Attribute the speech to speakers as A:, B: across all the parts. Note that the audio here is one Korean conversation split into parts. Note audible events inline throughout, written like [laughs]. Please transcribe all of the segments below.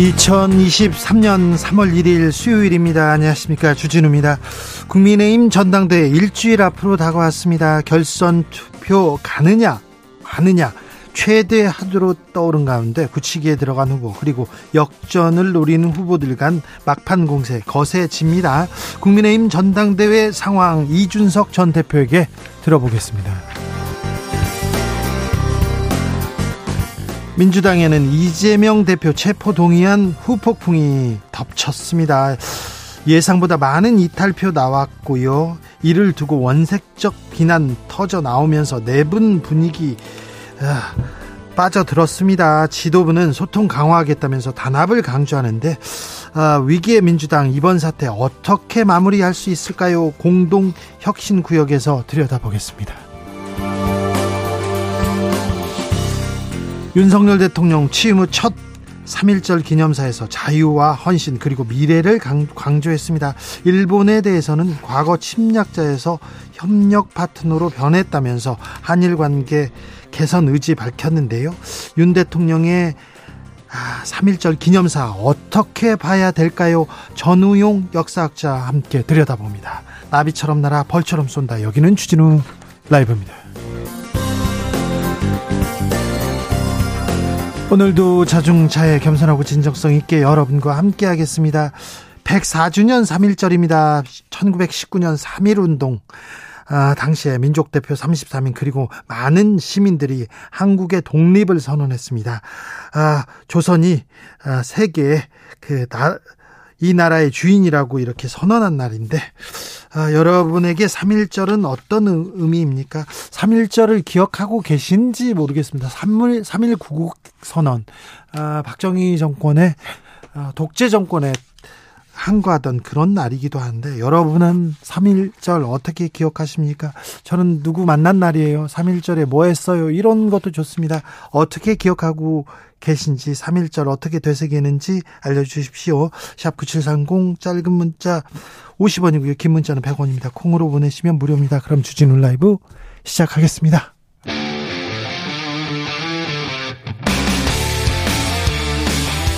A: 2023년 3월 1일 수요일입니다. 안녕하십니까. 주진우입니다. 국민의힘 전당대회 일주일 앞으로 다가왔습니다. 결선 투표 가느냐, 마느냐, 최대 하두로 떠오른 가운데 굳히기에 들어간 후보 그리고 역전을 노리는 후보들 간 막판 공세 거세집니다. 국민의힘 전당대회 상황 이준석 전 대표에게 들어보겠습니다. 민주당에는 이재명 대표 체포 동의안 후폭풍이 덮쳤습니다. 예상보다 많은 이탈표 나왔고요. 이를 두고 원색적 비난 터져 나오면서 내분 분위기 아, 빠져들었습니다. 지도부는 소통 강화하겠다면서 단합을 강조하는데 아, 위기의 민주당 이번 사태 어떻게 마무리할 수 있을까요? 공동 혁신 구역에서 들여다보겠습니다. 윤석열 대통령 취임 후 첫 3.1절 기념사에서 자유와 헌신 그리고 미래를 강조했습니다. 일본에 대해서는 과거 침략자에서 협력 파트너로 변했다면서 한일 관계 개선 의지 밝혔는데요. 윤 대통령의 아, 3.1절 기념사 어떻게 봐야 될까요? 전우용 역사학자 함께 들여다봅니다. 나비처럼 날아 벌처럼 쏜다. 여기는 주진우 라이브입니다. 오늘도 자중차에 겸손하고 진정성 있게 여러분과 함께 하겠습니다. 104주년 3.1절입니다. 1919년 3.1운동. 아, 당시에 민족대표 33인 그리고 많은 시민들이 한국의 독립을 선언했습니다. 아, 조선이 아, 세계의 그 나, 이 나라의 주인이라고 이렇게 선언한 날인데 아, 여러분에게 3.1절은 어떤 의미입니까? 3.1절을 기억하고 계신지 모르겠습니다. 3.1 구국 선언 아, 박정희 정권의 아, 독재 정권의 항거하던 그런 날이기도 한데 여러분은 3.1절 어떻게 기억하십니까? 저는 누구 만난 날이에요. 3.1절에 뭐 했어요? 이런 것도 좋습니다. 어떻게 기억하고 계신지 3.1절 어떻게 되새기는지 알려주십시오. 샵 9730 짧은 문자 50원이고요. 긴 문자는 100원입니다. 콩으로 보내시면 무료입니다. 그럼 주진우 라이브 시작하겠습니다.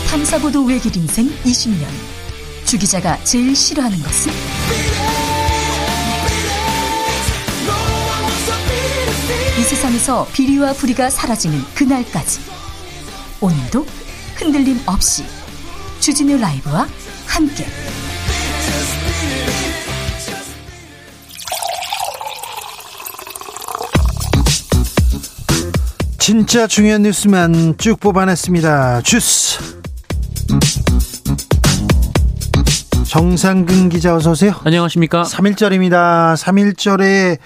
B: 탐사보도 외길 인생 20년 주 기자가 제일 싫어하는 것은? 이 세상에서 비리와 부리가 사라지는 그날까지 오늘도 흔들림 없이 주진우 라이브와 함께
A: 진짜 중요한 뉴스만 쭉 뽑아냈습니다. 주스 정상근 기자 어서 오세요.
C: 안녕하십니까.
A: 3일절입니다. 3일절에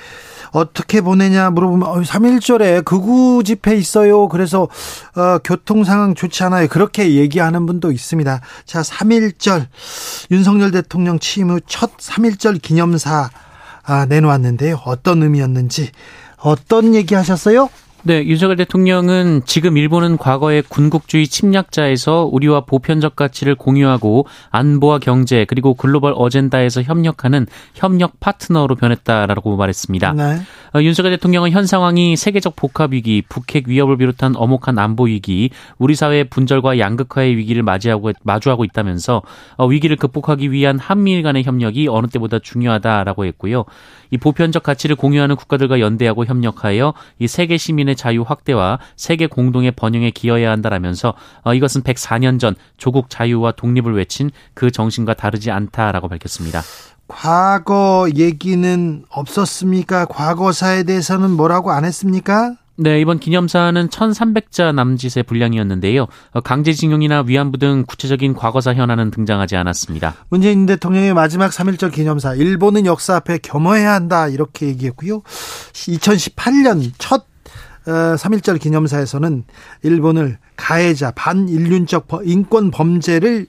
A: 어떻게 보내냐 물어보면 어, 3일절에 극우 집회 있어요. 그래서 어, 교통 상황 좋지 않아요. 그렇게 얘기하는 분도 있습니다. 자, 3일절 윤석열 대통령 취임 후 첫 3일절 기념사 아, 내놓았는데요. 어떤 의미였는지 어떤 얘기 하셨어요?
C: 네, 윤석열 대통령은 지금 일본은 과거의 군국주의 침략자에서 우리와 보편적 가치를 공유하고 안보와 경제 그리고 글로벌 어젠다에서 협력하는 협력 파트너로 변했다라고 말했습니다. 네. 어, 윤석열 대통령은 현 상황이 세계적 복합 위기, 북핵 위협을 비롯한 엄혹한 안보 위기, 우리 사회의 분절과 양극화의 위기를 맞이하고 마주하고 있다면서 어, 위기를 극복하기 위한 한미일 간의 협력이 어느 때보다 중요하다라고 했고요. 이 보편적 가치를 공유하는 국가들과 연대하고 협력하여 이 세계 시민의 자유 확대와 세계 공동의 번영에 기여해야 한다라면서 어, 이것은 104년 전 조국 자유와 독립을 외친 그 정신과 다르지 않다라고 밝혔습니다.
A: 과거 얘기는 없었습니까? 과거사에 대해서는 뭐라고 안 했습니까?
C: 네, 이번 기념사는 1300자 남짓의 분량이었는데요. 어, 강제징용이나 위안부 등 구체적인 과거사 현안은 등장하지 않았습니다.
A: 문재인 대통령의 마지막 3.1절 기념사, 일본은 역사 앞에 겸허해야 한다, 이렇게 얘기했고요. 2018년 첫 3.1절 어, 기념사에서는 일본을 가해자, 반인륜적 인권 범죄를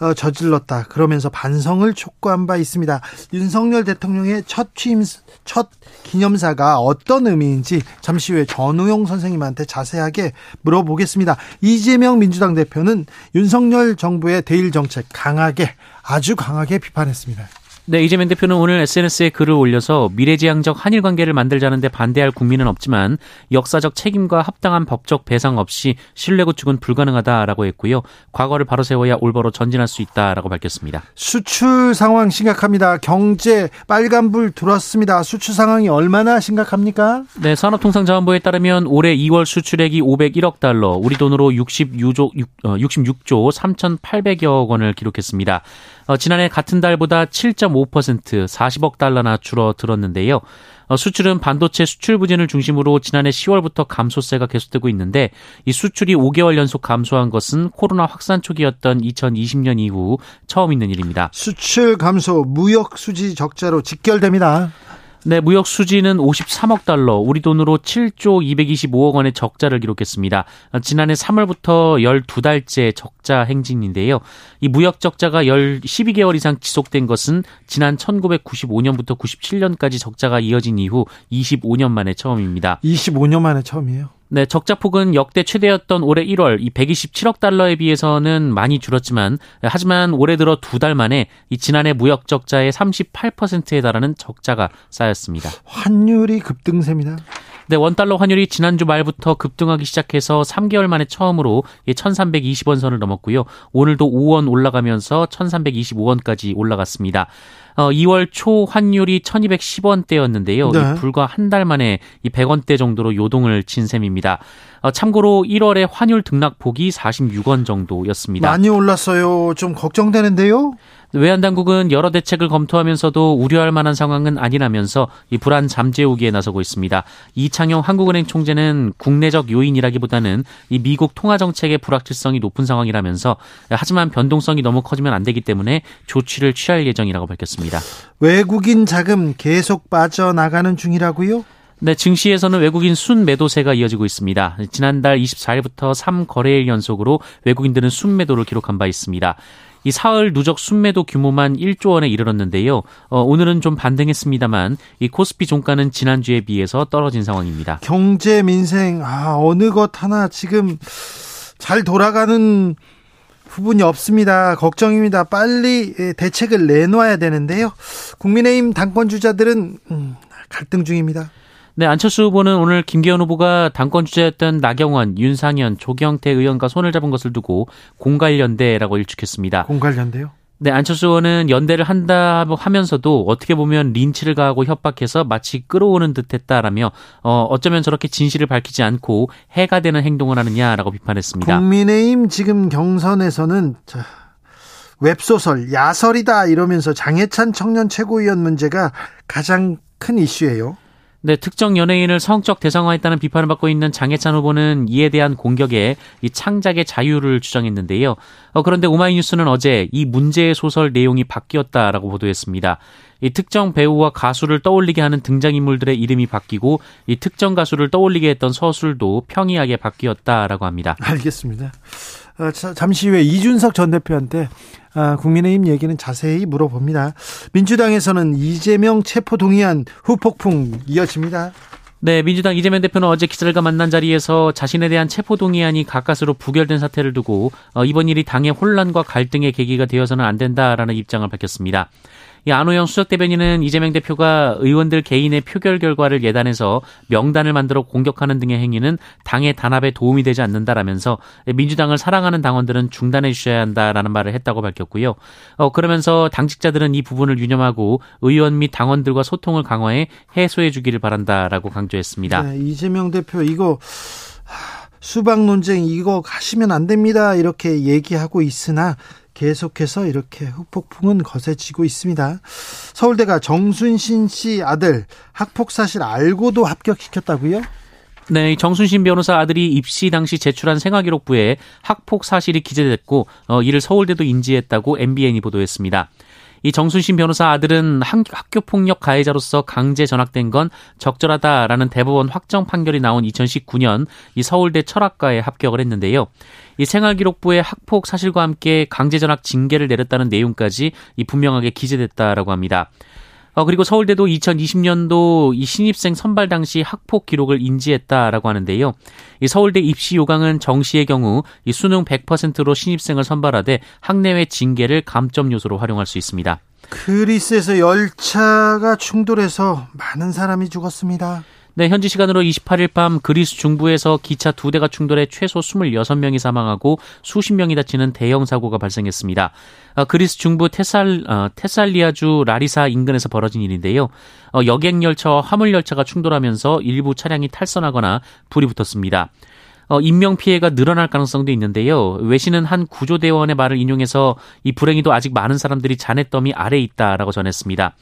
A: 어, 저질렀다. 그러면서 반성을 촉구한 바 있습니다. 윤석열 대통령의 첫 취임 첫 기념사가 어떤 의미인지 잠시 후에 전우용 선생님한테 자세하게 물어보겠습니다. 이재명 민주당 대표는 윤석열 정부의 대일 정책 강하게 아주 강하게 비판했습니다.
C: 네, 이재명 대표는 오늘 SNS에 글을 올려서 미래지향적 한일 관계를 만들자는데 반대할 국민은 없지만 역사적 책임과 합당한 법적 배상 없이 신뢰 구축은 불가능하다라고 했고요. 과거를 바로 세워야 올바로 전진할 수 있다라고 밝혔습니다.
A: 수출 상황 심각합니다. 경제 빨간불 들어왔습니다. 수출 상황이 얼마나 심각합니까?
C: 네, 산업통상자원부에 따르면 올해 2월 수출액이 501억 달러, 우리 돈으로 66조 66조 3,800여 원을 기록했습니다. 어, 지난해 같은 달보다 7.5% 40억 달러나 줄어들었는데요. 어, 수출은 반도체 수출 부진을 중심으로 지난해 10월부터 감소세가 계속되고 있는데 이 수출이 5개월 연속 감소한 것은 코로나 확산 초기였던 2020년 이후 처음 있는 일입니다.
A: 수출 감소, 무역 수지 적자로 직결됩니다.
C: 네, 무역 수지는 53억 달러, 우리 돈으로 7조 225억 원의 적자를 기록했습니다. 지난해 3월부터 12달째 적자 행진인데요. 이 무역 적자가 12개월 이상 지속된 것은 지난 1995년부터 97년까지 적자가 이어진 이후 25년 만에 처음입니다.
A: 25년 만에 처음이에요?
C: 네, 적자 폭은 역대 최대였던 올해 1월 이 127억 달러에 비해서는 많이 줄었지만 하지만 올해 들어 두 달 만에 이 지난해 무역 적자의 38%에 달하는 적자가 쌓였습니다.
A: 환율이 급등세입니다.
C: 네, 원달러 환율이 지난주 말부터 급등하기 시작해서 3개월 만에 처음으로 1320원 선을 넘었고요. 오늘도 5원 올라가면서 1325원까지 올라갔습니다. 어, 2월 초 환율이 1210원대였는데요. 네. 불과 한 달 만에 이 100원대 정도로 요동을 친 셈입니다. 어, 참고로 1월에 환율 등락폭이 46원 정도였습니다.
A: 많이 올랐어요. 좀 걱정되는데요.
C: 외환 당국은 여러 대책을 검토하면서도 우려할 만한 상황은 아니라면서 이 불안 잠재우기에 나서고 있습니다. 이창용 한국은행 총재는 국내적 요인이라기보다는 이 미국 통화 정책의 불확실성이 높은 상황이라면서 하지만 변동성이 너무 커지면 안 되기 때문에 조치를 취할 예정이라고 밝혔습니다.
A: 외국인 자금 계속 빠져나가는 중이라고요?
C: 네, 증시에서는 외국인 순매도세가 이어지고 있습니다. 지난달 24일부터 3거래일 연속으로 외국인들은 순매도를 기록한 바 있습니다. 이 사흘 누적 순매도 규모만 1조 원에 이르렀는데요. 어, 오늘은 좀 반등했습니다만 이 코스피 종가는 지난주에 비해서 떨어진 상황입니다.
A: 경제 민생 아 어느 것 하나 지금 잘 돌아가는 부분이 없습니다. 걱정입니다. 빨리 예, 대책을 내놓아야 되는데요. 국민의힘 당권 주자들은 음, 갈등 중입니다.
C: 네, 안철수 후보는 오늘 김기현 후보가 당권 주자였던 나경원, 윤상현, 조경태 의원과 손을 잡은 것을 두고 공갈연대라고 일축했습니다.
A: 공갈연대요?
C: 네, 안철수 의원은 연대를 한다 하면서도 어떻게 보면 린치를 가하고 협박해서 마치 끌어오는 듯했다라며 어, 어쩌면 저렇게 진실을 밝히지 않고 해가 되는 행동을 하느냐라고 비판했습니다.
A: 국민의힘 지금 경선에서는 자, 웹소설 야설이다 이러면서 장해찬 청년 최고위원 문제가 가장 큰 이슈예요.
C: 네, 특정 연예인을 성적 대상화했다는 비판을 받고 있는 장해찬 후보는 이에 대한 공격에 이 창작의 자유를 주장했는데요. 어, 그런데 오마이뉴스는 어제 이 문제의 소설 내용이 바뀌었다라고 보도했습니다. 이 특정 배우와 가수를 떠올리게 하는 등장인물들의 이름이 바뀌고 이 특정 가수를 떠올리게 했던 서술도 평이하게 바뀌었다라고 합니다.
A: 알겠습니다. 어, 잠시 후에 이준석 전 대표한테 아, 국민의힘 얘기는 자세히 물어봅니다. 민주당에서는 이재명 체포 동의안 후폭풍 이어집니다.
C: 네, 민주당 이재명 대표는 어제 기자들과 만난 자리에서 자신에 대한 체포 동의안이 가까스로 부결된 사태를 두고 어, 이번 일이 당의 혼란과 갈등의 계기가 되어서는 안 된다라는 입장을 밝혔습니다. 이 안호영 수석 대변인은 이재명 대표가 의원들 개인의 표결 결과를 예단해서 명단을 만들어 공격하는 등의 행위는 당의 단합에 도움이 되지 않는다라면서 민주당을 사랑하는 당원들은 중단해 주셔야 한다라는 말을 했다고 밝혔고요. 어, 그러면서 당직자들은 이 부분을 유념하고 의원 및 당원들과 소통을 강화해 해소해 주기를 바란다라고 강조했습니다.
A: 네, 이재명 대표 이거 수박 논쟁 이거 가시면 안 됩니다. 이렇게 얘기하고 있으나 계속해서 이렇게 후폭풍은 거세지고 있습니다. 서울대가 정순신 씨 아들 학폭 사실 알고도 합격시켰다고요?
C: 네, 정순신 변호사 아들이 입시 당시 제출한 생활기록부에 학폭 사실이 기재됐고 어, 이를 서울대도 인지했다고 MBN이 보도했습니다. 이 정순신 변호사 아들은 학교 폭력 가해자로서 강제 전학된 건 적절하다라는 대법원 확정 판결이 나온 2019년 이 서울대 철학과에 합격을 했는데요. 이 생활기록부에 학폭 사실과 함께 강제 전학 징계를 내렸다는 내용까지 이 분명하게 기재됐다라고 합니다. 어, 그리고 서울대도 2020년도 이 신입생 선발 당시 학폭 기록을 인지했다라고 하는데요. 이 서울대 입시 요강은 정시의 경우 이 수능 100%로 신입생을 선발하되 학내외 징계를 감점 요소로 활용할 수 있습니다.
A: 그리스에서 열차가 충돌해서 많은 사람이 죽었습니다.
C: 네, 현지 시간으로 28일 밤 그리스 중부에서 기차 두 대가 충돌해 최소 26명이 사망하고 수십 명이 다치는 대형 사고가 발생했습니다. 어, 그리스 중부 테살, 어, 테살리아주 라리사 인근에서 벌어진 일인데요. 어, 여객 열차와 화물 열차가 충돌하면서 일부 차량이 탈선하거나 불이 붙었습니다. 어, 인명 피해가 늘어날 가능성도 있는데요. 외신은 한 구조대원의 말을 인용해서 이 불행히도 아직 많은 사람들이 잔해 더미 아래에 있다라고 전했습니다.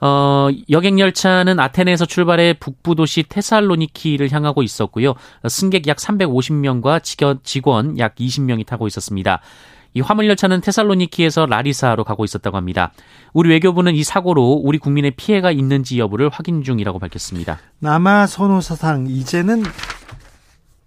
C: 어, 여객 열차는 아테네에서 출발해 북부 도시 테살로니키를 향하고 있었고요. 승객 약 350명과 직원 약 20명이 타고 있었습니다. 이 화물 열차는 테살로니키에서 라리사로 가고 있었다고 합니다. 우리 외교부는 이 사고로 우리 국민의 피해가 있는지 여부를 확인 중이라고 밝혔습니다.
A: 남아 선호 사상 이제는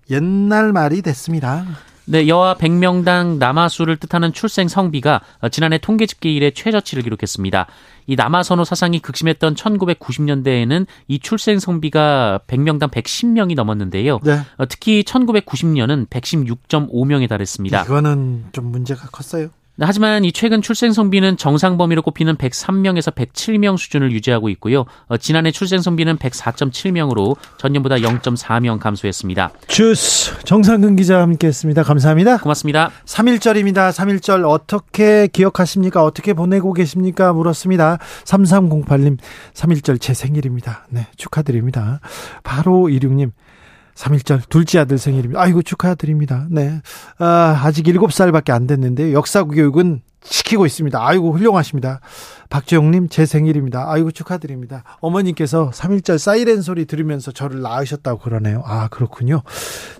A: 옛날 말이 됐습니다.
C: 네, 여아 100명당 남아수를 뜻하는 출생 성비가 지난해 통계 집계 이래 최저치를 기록했습니다. 이 남아 선호 사상이 극심했던 1990년대에는 이 출생 성비가 100명당 110명이 넘었는데요. 네. 어, 특히 1990년은 116.5명에 달했습니다.
A: 이거는 좀 문제가 컸어요.
C: 네, 하지만 이 최근 출생 성비는 정상 범위로 꼽히는 103명에서 107명 수준을 유지하고 있고요. 어, 지난해 출생 성비는 104.7명으로 전년보다 0.4명 감소했습니다.
A: 주스 정상근 기자 함께했습니다. 감사합니다.
C: 고맙습니다.
A: 3일절입니다. 3일절 어떻게 기억하십니까? 어떻게 보내고 계십니까? 물었습니다. 3308님 3일절 제 생일입니다. 네 축하드립니다. 바로 26님 3일절 둘째 아들 생일입니다. 아이고 축하드립니다. 네. 아, 아직 7살밖에 안 됐는데 역사 교육은 시키고 있습니다. 아이고 훌륭하십니다. 박지영님 제 생일입니다. 아이고 축하드립니다. 어머님께서 3일절 사이렌 소리 들으면서 저를 낳으셨다고 그러네요. 아 그렇군요.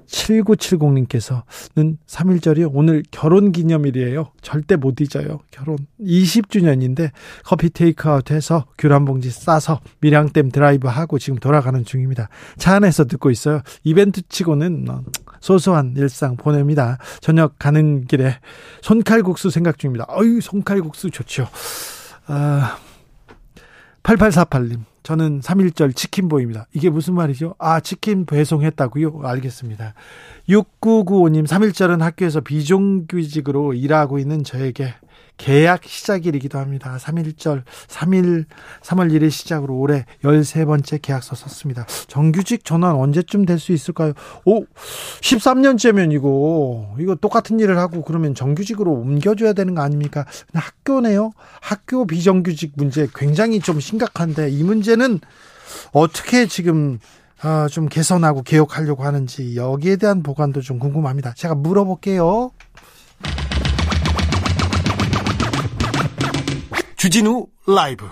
A: 7970님께서는 3일절이 오늘 결혼 기념일이에요. 절대 못 잊어요. 결혼 20주년인데 커피 테이크아웃해서 귤 한 봉지 싸서 밀양댐 드라이브 하고 지금 돌아가는 중입니다. 차 안에서 듣고 있어요. 이벤트 치고는 뭐 소소한 일상 보냅니다. 저녁 가는 길에 손칼국수 생각 중입니다. 어유 손칼국수 좋죠. 아, 8848님. 저는 3일절 치킨보입니다. 이게 무슨 말이죠? 아, 치킨 배송했다고요? 알겠습니다. 6995님, 3일절은 학교에서 비정규직으로 일하고 있는 저에게 계약 시작일이기도 합니다. 3일절 3일 3월 1일 시작으로 올해 13번째 계약서 썼습니다. 정규직 전환 언제쯤 될 수 있을까요? 오, 13년째면 이거 이거 똑같은 일을 하고 그러면 정규직으로 옮겨줘야 되는 거 아닙니까? 학교네요. 학교 비정규직 문제 굉장히 좀 심각한데 이 문제는 어떻게 지금 아, 좀 개선하고 개혁하려고 하는지 여기에 대한 보관도 좀 궁금합니다. 제가 물어볼게요. 주진우 라이브.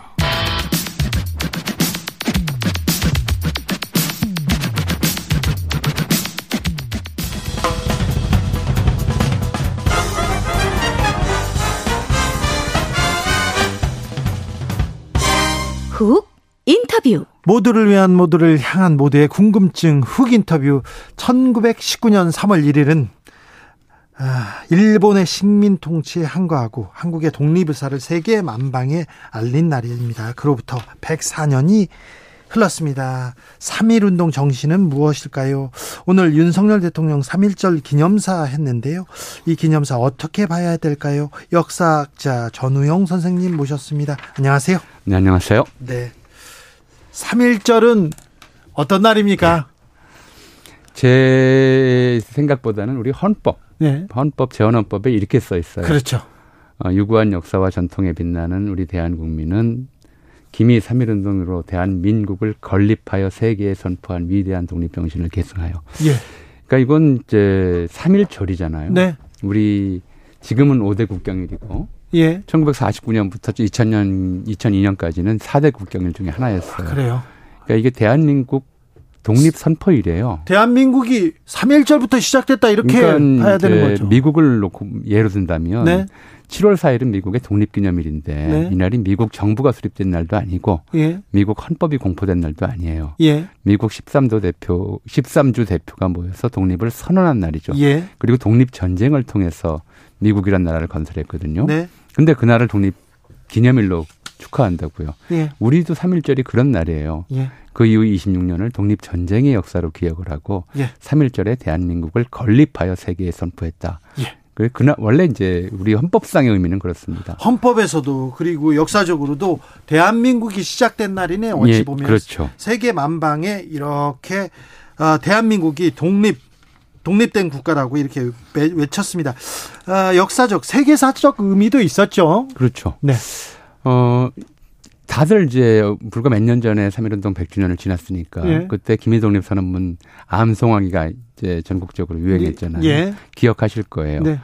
B: 훅 인터뷰.
A: 모두를 위한 모두를 향한 모두의 궁금증 훅 인터뷰. 1919년 3월 1일은 아, 일본의 식민 통치에 한거하고 한국의 독립의사를 세계 만방에 알린 날입니다. 그로부터 104년이 흘렀습니다. 3.1운동 정신은 무엇일까요? 오늘 윤석열 대통령 3.1절 기념사 했는데요. 이 기념사 어떻게 봐야 될까요? 역사학자 전우영 선생님 모셨습니다. 안녕하세요.
D: 네, 안녕하세요.
A: 네. 3.1절은 어떤 날입니까?
D: 제 생각보다는 우리 헌법, 네. 헌법 재헌헌법에 이렇게 써 있어요.
A: 그렇죠.
D: 어, 유구한 역사와 전통에 빛나는 우리 대한국민은 기미 3.1운동으로 대한민국을 건립하여 세계에 선포한 위대한 독립정신을 계승하여. 예. 그러니까 이건 이제 3.1절이잖아요. 네. 우리 지금은 5대 국경일이고 예. 1949년부터 2000년, 2002년까지는 4대 국경일 중에 하나였어요.
A: 아, 그래요?
D: 그러니까 이게 대한민국 독립 선포일이에요.
A: 대한민국이 3일절부터 시작됐다 이렇게 그러니까 봐야 되는 거죠.
D: 미국을 놓고 예로 든다면 네. 7월 4일은 미국의 독립기념일인데 네. 이날이 미국 정부가 수립된 날도 아니고 예. 미국 헌법이 공포된 날도 아니에요. 예. 미국 13도 대표 13주 대표가 모여서 독립을 선언한 날이죠. 예. 그리고 독립 전쟁을 통해서 미국이란 나라를 건설했거든요. 네. 근데 그날을 독립 기념일로 축하한다고요. 예. 우리도 3일절이 그런 날이에요. 예. 그 이후 26년을 독립 전쟁의 역사로 기억을 하고 예. 3일절에 대한민국을 건립하여 세계에 선포했다. 예. 그 그날 원래 이제 우리 헌법상의 의미는 그렇습니다.
A: 헌법에서도 그리고 역사적으로도 대한민국이 시작된 날이네 어찌 예, 보면 그렇죠. 세계 만방에 이렇게 어, 대한민국이 독립 독립된 국가라고 이렇게 외쳤습니다. 어, 역사적 세계사적 의미도 있었죠.
D: 그렇죠. 네. 어 다들 이제 불과 몇 년 전에 3.1운동 100주년을 지났으니까 예. 그때 김일독립선언문 암송하기가 이제 전국적으로 유행했잖아요. 예. 기억하실 거예요. 네.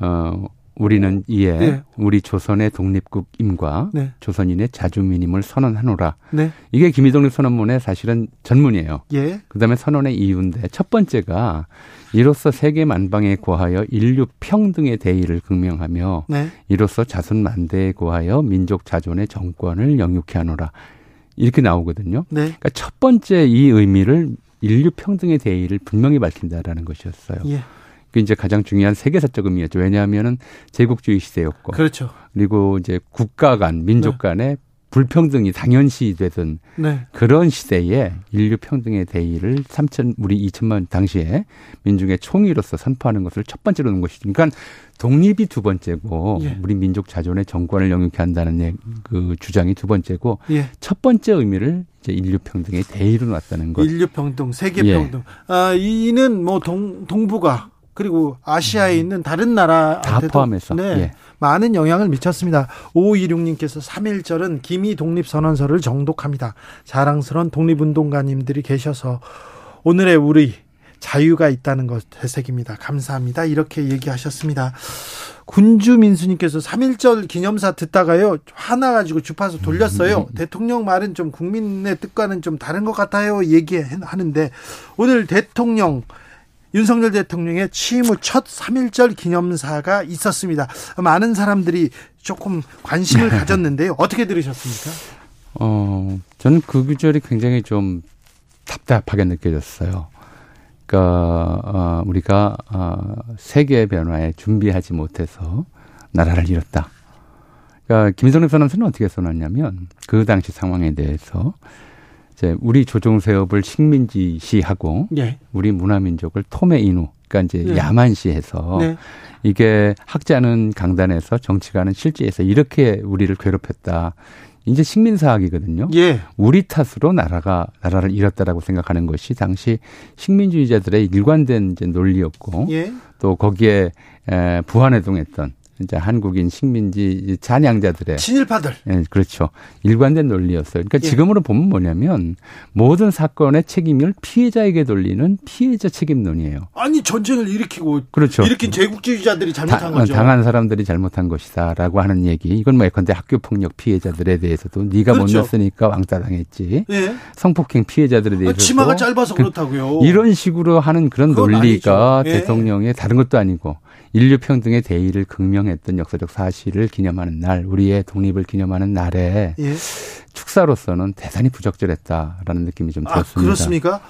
D: 어, 우리는 이에 네. 우리 조선의 독립국임과 네. 조선인의 자주민임을 선언하노라. 네. 이게 김일독립 선언문의 사실은 전문이에요. 예. 그다음에 선언의 이유인데 첫 번째가 이로써 세계 만방에 고하여 인류 평등의 대의를 극명하며 네. 이로써 자손 만대에 고하여 민족 자존의 정권을 영육해 하노라. 이렇게 나오거든요. 네. 그러니까 첫 번째 이 의미를 인류 평등의 대의를 분명히 밝힌다라는 것이었어요. 예. 그 이제 가장 중요한 세계사적 의미였죠. 왜냐하면은 제국주의 시대였고. 그렇죠. 그리고 이제 국가 간, 민족 네. 간의 불평등이 당연시 되던 네. 그런 시대에 인류 평등의 대의를 3천 우리 2천만 당시에 민중의 총의로서 선포하는 것을 첫 번째로 놓은 것이죠. 그러니까 독립이 두 번째고 예. 우리 민족 자존의 정권을 영유케 한다는 그 주장이 두 번째고 예. 첫 번째 의미를 이제 인류 평등의 대의로 놨다는 것.
A: 인류 평등, 세계 예. 평등. 아, 이는 뭐 동, 동북아 그리고 아시아에 음. 있는 다른 나라
D: 다 포함해서 네, 예.
A: 많은 영향을 미쳤습니다. 5526님께서 3.1절은 기미 독립선언서를 정독합니다. 자랑스러운 독립운동가님들이 계셔서 오늘의 우리 자유가 있다는 것 되새깁니다. 감사합니다. 이렇게 얘기하셨습니다. 군주민수님께서 3.1절 기념사 듣다가요, 화나가지고 주파수 돌렸어요. 음. 대통령 말은 좀 국민의 뜻과는 좀 다른 것 같아요. 얘기하는데, 오늘 대통령 윤석열 대통령의 취임 후 첫 3.1절 기념사가 있었습니다. 많은 사람들이 조금 관심을 가졌는데요. 어떻게 들으셨습니까?
D: 어, 저는 그 구절이 굉장히 좀 답답하게 느껴졌어요. 그러니까 어, 우리가 어, 세계의 변화에 준비하지 못해서 나라를 잃었다. 그러니까 김성립 선언서는 어떻게 써놨냐면 그 당시 상황에 대해서 이제 우리 조종세업을 식민지시하고 예. 우리 문화민족을 토메이누 그러니까 이제 예. 야만시해서 네. 이게 학자는 강단에서 정치가는 실제에서 이렇게 우리를 괴롭혔다. 이제 식민사학이거든요. 예. 우리 탓으로 나라가 나라를 잃었다라고 생각하는 것이 당시 식민주의자들의 일관된 이제 논리였고 예. 또 거기에 에 부안해동했던 이제 한국인 식민지 잔양자들의
A: 친일파들.
D: 예, 그렇죠. 일관된 논리였어요. 그러니까 예. 지금으로 보면 뭐냐면 모든 사건의 책임을 피해자에게 돌리는 피해자 책임론이에요.
A: 아니 전쟁을 일으키고 그렇죠. 일으킨 제국주의자들이 잘못한 다, 거죠.
D: 당한 사람들이 잘못한 것이다라고 하는 얘기. 이건 뭐 예컨대 학교 폭력 피해자들에 대해서도 네가 그렇죠. 못 냈으니까 왕따 당했지. 예. 성폭행 피해자들에 대해서 아,
A: 치마가 짧아서 그, 그렇다고요.
D: 이런 식으로 하는 그런 논리가 예. 대통령의 다른 것도 아니고 인류 평등의 대의를 극명했던 역사적 사실을 기념하는 날, 우리의 독립을 기념하는 날에 예. 축사로서는 대단히 부적절했다라는 느낌이 좀 아, 들었습니다.
A: 아, 그렇습니까?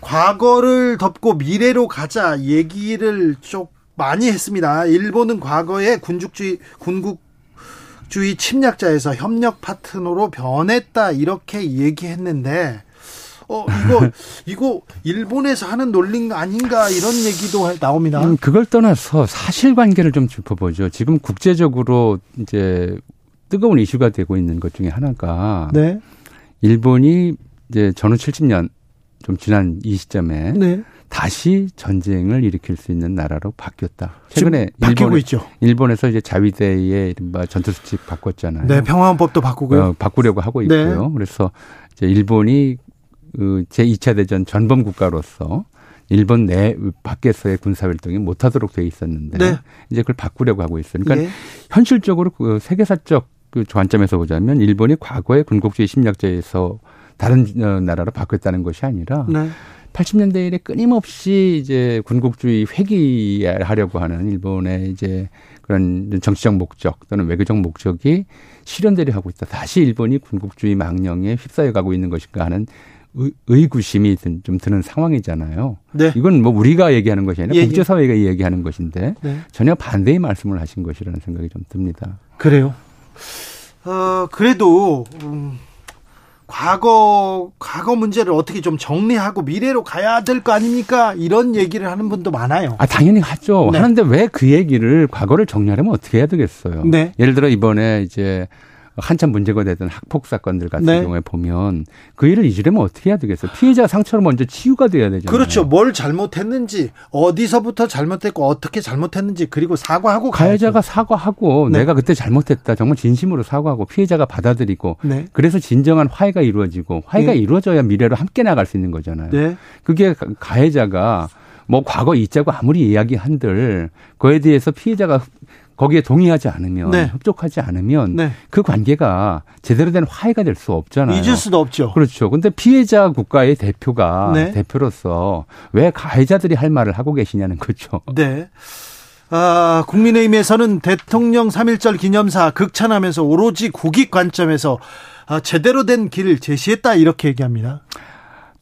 A: 과거를 덮고 미래로 가자 얘기를 좀 많이 했습니다. 일본은 과거에 군국주의 군국주의 침략자에서 협력 파트너로 변했다 이렇게 얘기했는데 어 이거 [laughs] 이거 일본에서 하는 논리 아닌가 이런 얘기도 나옵니다. 음,
D: 그걸 떠나서 사실관계를 좀 짚어보죠. 지금 국제적으로 이제 뜨거운 이슈가 되고 있는 것 중에 하나가 네. 일본이 이제 전후 70년 좀 지난 이 시점에 네. 다시 전쟁을 일으킬 수 있는 나라로 바뀌었다.
A: 최근에 일본 있죠.
D: 일본에서 이제 자위대의 이른바 전투 수칙 바꿨잖아요.
A: 네, 평화헌법도 바꾸고요. 어,
D: 바꾸려고 하고 있고요. 네. 그래서 이제 일본이 그 제2차 대전 전범 국가로서 일본 내 밖에서의 군사 활동이 못하도록 돼 있었는데 네. 이제 그걸 바꾸려고 하고 있어요. 그러니까 예. 현실적으로 그 세계사적 그 관점에서 보자면 일본이 과거의 군국주의 침략자에서 다른 어, 나라로 바꿨다는 것이 아니라 네. 80년대 이래 끊임없이 이제 군국주의 회귀하려고 하는 일본의 이제 그런 정치적 목적 또는 외교적 목적이 실현되려 하고 있다. 다시 일본이 군국주의 망령에 휩싸여 가고 있는 것인가 하는 의, 구심이 좀 드는 상황이잖아요. 네. 이건 뭐 우리가 얘기하는 것이 아니라 예, 예. 국제사회가 예. 얘기하는 것인데 네. 전혀 반대의 말씀을 하신 것이라는 생각이 좀 듭니다.
A: 그래요. 어, 그래도, 음, 과거, 과거 문제를 어떻게 좀 정리하고 미래로 가야 될 거 아닙니까? 이런 얘기를 하는 분도 많아요.
D: 아, 당연히 하죠. 네. 하는데 왜 그 얘기를 과거를 정리하려면 어떻게 해야 되겠어요? 네. 예를 들어 이번에 이제 한참 문제가 되던 학폭 사건들 같은 네. 경우에 보면 그 일을 잊으려면 어떻게 해야 되겠어요? 피해자 상처를 먼저 치유가 돼야 되잖아요.
A: 그렇죠. 뭘 잘못했는지 어디서부터 잘못했고 어떻게 잘못했는지 그리고 사과하고
D: 가해자가 가야죠. 사과하고 네. 내가 그때 잘못했다 정말 진심으로 사과하고 피해자가 받아들이고 네. 그래서 진정한 화해가 이루어지고 화해가 네. 이루어져야 미래로 함께 나갈 수 있는 거잖아요. 네. 그게 가해자가 뭐 과거 잊자고 아무리 이야기한들 그에 대해서 피해자가 거기에 동의하지 않으면 네. 협조하지 않으면 네. 그 관계가 제대로 된 화해가 될 수 없잖아요.
A: 잊을 수도 없죠.
D: 그렇죠. 근데 피해자 국가의 대표가 네. 대표로서 왜 가해자들이 할 말을 하고 계시냐는 거죠. [laughs]
A: 네. 아, 국민의힘에서는 대통령 3.1절 기념사 극찬하면서 오로지 국익 관점에서 아, 제대로 된 길을 제시했다 이렇게 얘기합니다.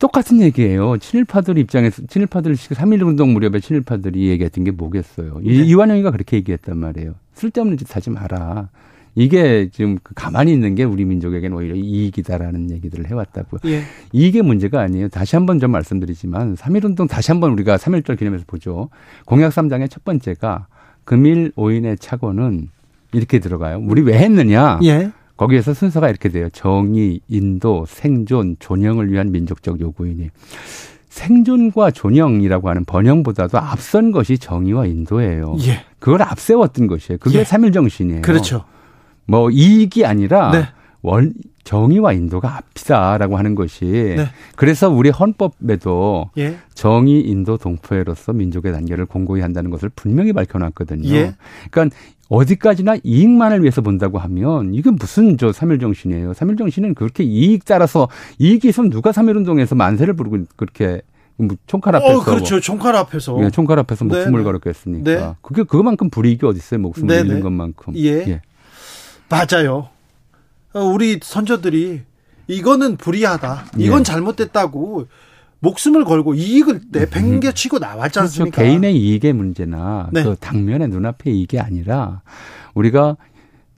D: 똑같은 얘기예요. 친일파들 입장에서 친일파들 3.1 운동 무렵에 친일파들이 얘기했던 게 뭐겠어요. 네. 이완영이가 그렇게 얘기했단 말이에요. 쓸데없는 짓 하지 마라. 이게 지금 그 가만히 있는 게 우리 민족에게는 오히려 이익이다라는 얘기들을 해왔다고요. 예. 이게 문제가 아니에요. 다시 한번 좀 말씀드리지만 3.1운동 다시 한번 우리가 3.1절 기념해서 보죠. 공약 3장의 첫 번째가 금일 오인의 착오는 이렇게 들어가요. 우리 왜 했느냐? 예. 거기에서 순서가 이렇게 돼요. 정의, 인도, 생존, 존영을 위한 민족적 요구이니. 생존과 존영이라고 하는 번영보다도 앞선 것이 정의와 인도예요. 예. 그걸 앞세웠던 것이에요. 그게 예. 3일 정신이에요.
A: 그렇죠.
D: 뭐 이익이 아니라 네. 원 정의와 인도가 앞이다라고 하는 것이 네. 그래서 우리 헌법에도 예. 정의, 인도, 동포애로서 민족의 단계를 공고히 한다는 것을 분명히 밝혀놨거든요. 예. 그러니까 어디까지나 이익만을 위해서 본다고 하면 이게 무슨 저 삼일 정신이에요. 삼일 정신은 그렇게 이익 따라서 이익이 있으면 누가 삼일 운동에서 만세를 부르고 그렇게 뭐 총칼 앞에서 어,
A: 그렇죠. 총칼 앞에서
D: 예, 총칼 앞에서 목숨을 네. 걸었겠습니까? 네. 그게 그만큼 불이익이 어디 있어요? 목숨을 네. 잃는 것만큼.
A: 예. 예. 맞아요. 어, 우리 선조들이 이거는 불이하다. 이건 예. 잘못됐다고 목숨을 걸고 이익을 내팽개치고 나왔지 그렇죠. 않습니까?
D: 그렇죠. 개인의 이익의 문제나 네. 그 당면의 눈앞의 이익이 아니라 우리가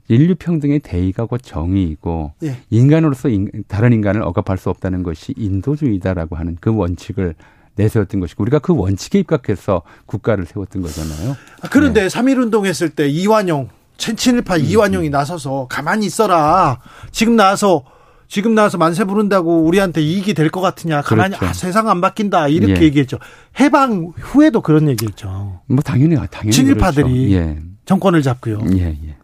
D: 인류 평등의 대의가 곧 정의이고 예. 인간으로서 인, 다른 인간을 억압할 수 없다는 것이 인도주의다라고 하는 그 원칙을 내세웠던 것이고 우리가 그 원칙에 입각해서 국가를 세웠던 거잖아요.
A: 아, 그런데 네. 3.1 운동 했을 때 이완용 친일파 음, 이완용이 음. 나서서 가만히 있어라. 지금 나와서 지금 나와서 만세 부른다고 우리한테 이익이 될 것 같으냐. 가만히 그렇죠. 아, 세상 안 바뀐다. 이렇게 예. 얘기했죠. 해방 후에도 그런 얘기했죠.
D: 뭐 당연히 당연히
A: 친일파들이 그렇죠. 예. 정권을 잡고요.
D: 예, 예.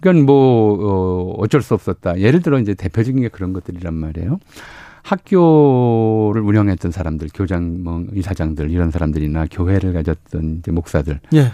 D: 그러니까 뭐 어, 어쩔 수 없었다. 예를 들어 이제 대표적인 게 그런 것들이란 말이에요. 학교를 운영했던 사람들, 교장, 뭐 이사장들 이런 사람들이나 교회를 가졌던 목사들. 예.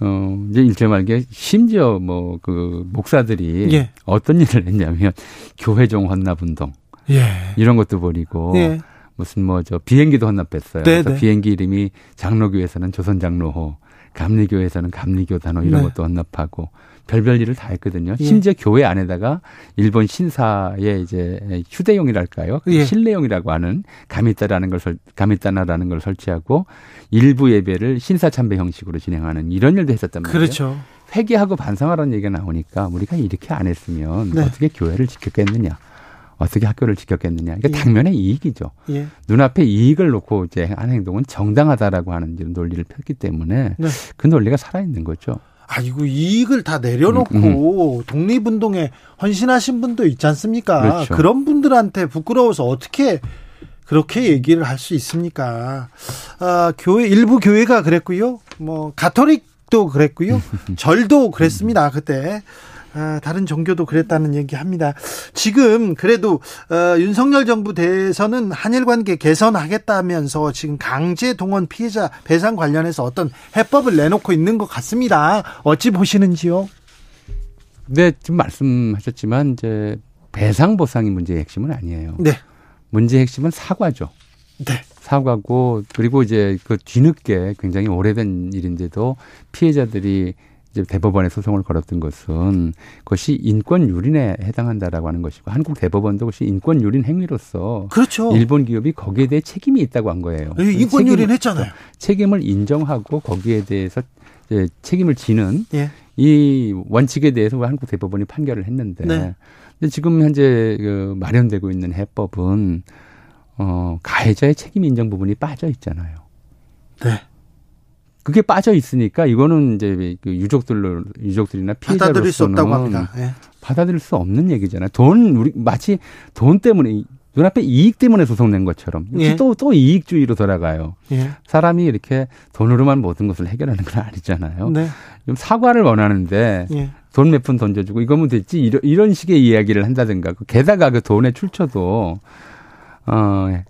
D: 어, 이제 일제 말기에 심지어 뭐 그 목사들이 예. 어떤 일을 했냐면 교회종 헌납 운동. 예. 이런 것도 벌이고 예. 무슨 뭐 저 비행기도 헌납했어요. 네, 그래서 네. 비행기 이름이 장로교에서는 조선장로호, 감리교에서는 감리교 단호 이런 네. 것도 헌납하고 별별 일을 다 했거든요. 예. 심지어 교회 안에다가 일본 신사의 이제 휴대용이랄까요? 예. 실내용이라고 하는 가미따라는 걸 설, 가미따나라는 걸 설치하고 일부 예배를 신사 참배 형식으로 진행하는 이런 일도 했었단 말이에요.
A: 그렇죠.
D: 회개하고 반성하라는 얘기가 나오니까 우리가 이렇게 안 했으면 네. 어떻게 교회를 지켰겠느냐. 어떻게 학교를 지켰겠느냐. 그러니까 예. 당면의 이익이죠. 예. 눈앞에 이익을 놓고 이제 한 행동은 정당하다라고 하는 이런 논리를 폈기 때문에 네. 그 논리가 살아있는 거죠.
A: 아이고 이익을 다 내려놓고 음, 음. 독립운동에 헌신하신 분도 있지 않습니까? 그렇죠. 그런 분들한테 부끄러워서 어떻게 그렇게 얘기를 할 수 있습니까? 아, 교회 일부 교회가 그랬고요. 뭐 가톨릭도 그랬고요. [laughs] 절도 그랬습니다. 그때. 아, 다른 종교도 그랬다는 얘기합니다. 지금 그래도 어, 윤석열 정부 대해서는 한일 관계 개선하겠다면서 지금 강제 동원 피해자 배상 관련해서 어떤 해법을 내놓고 있는 것 같습니다. 어찌 보시는지요?
D: 네, 지금 말씀하셨지만 이제 배상 보상이 문제의 핵심은 아니에요. 네. 문제 핵심은 사과죠.
A: 네.
D: 사과고 그리고 이제 그 뒤늦게 굉장히 오래된 일인데도 피해자들이 이제 대법원에 소송을 걸었던 것은 그것이 인권 유린에 해당한다라고 하는 것이고 한국 대법원도 그것이 인권 유린 행위로서
A: 그렇죠.
D: 일본 기업이 거기에 대해 책임이 있다고 한 거예요.
A: 네, 인권 유린 했잖아요.
D: 책임을 인정하고 거기에 대해서 이제 책임을 지는
A: 예.
D: 이 원칙에 대해서 한국 대법원이 판결을 했는데
A: 네.
D: 근데 지금 현재 그 마련되고 있는 해법은 어 가해자의 책임 인정 부분이 빠져 있잖아요.
A: 네.
D: 그게 빠져 있으니까 이거는 이제 그 유족들로 유족들이나
A: 받아들일 수
D: 피해자로서는
A: 없다고 합니다. 예.
D: 받아들일 수 없는 얘기잖아요. 돈 우리 마치 돈 때문에 눈앞에 이익 때문에 소송낸 것처럼
A: 예.
D: 또또 이익주의로 돌아가요.
A: 예.
D: 사람이 이렇게 돈으로만 모든 것을 해결하는 건 아니잖아요.
A: 네.
D: 좀 사과를 원하는데
A: 예.
D: 돈몇 푼 던져주고 이거면 됐지 이런, 이런 식의 이야기를 한다든가 게다가 그 돈의 출처도 어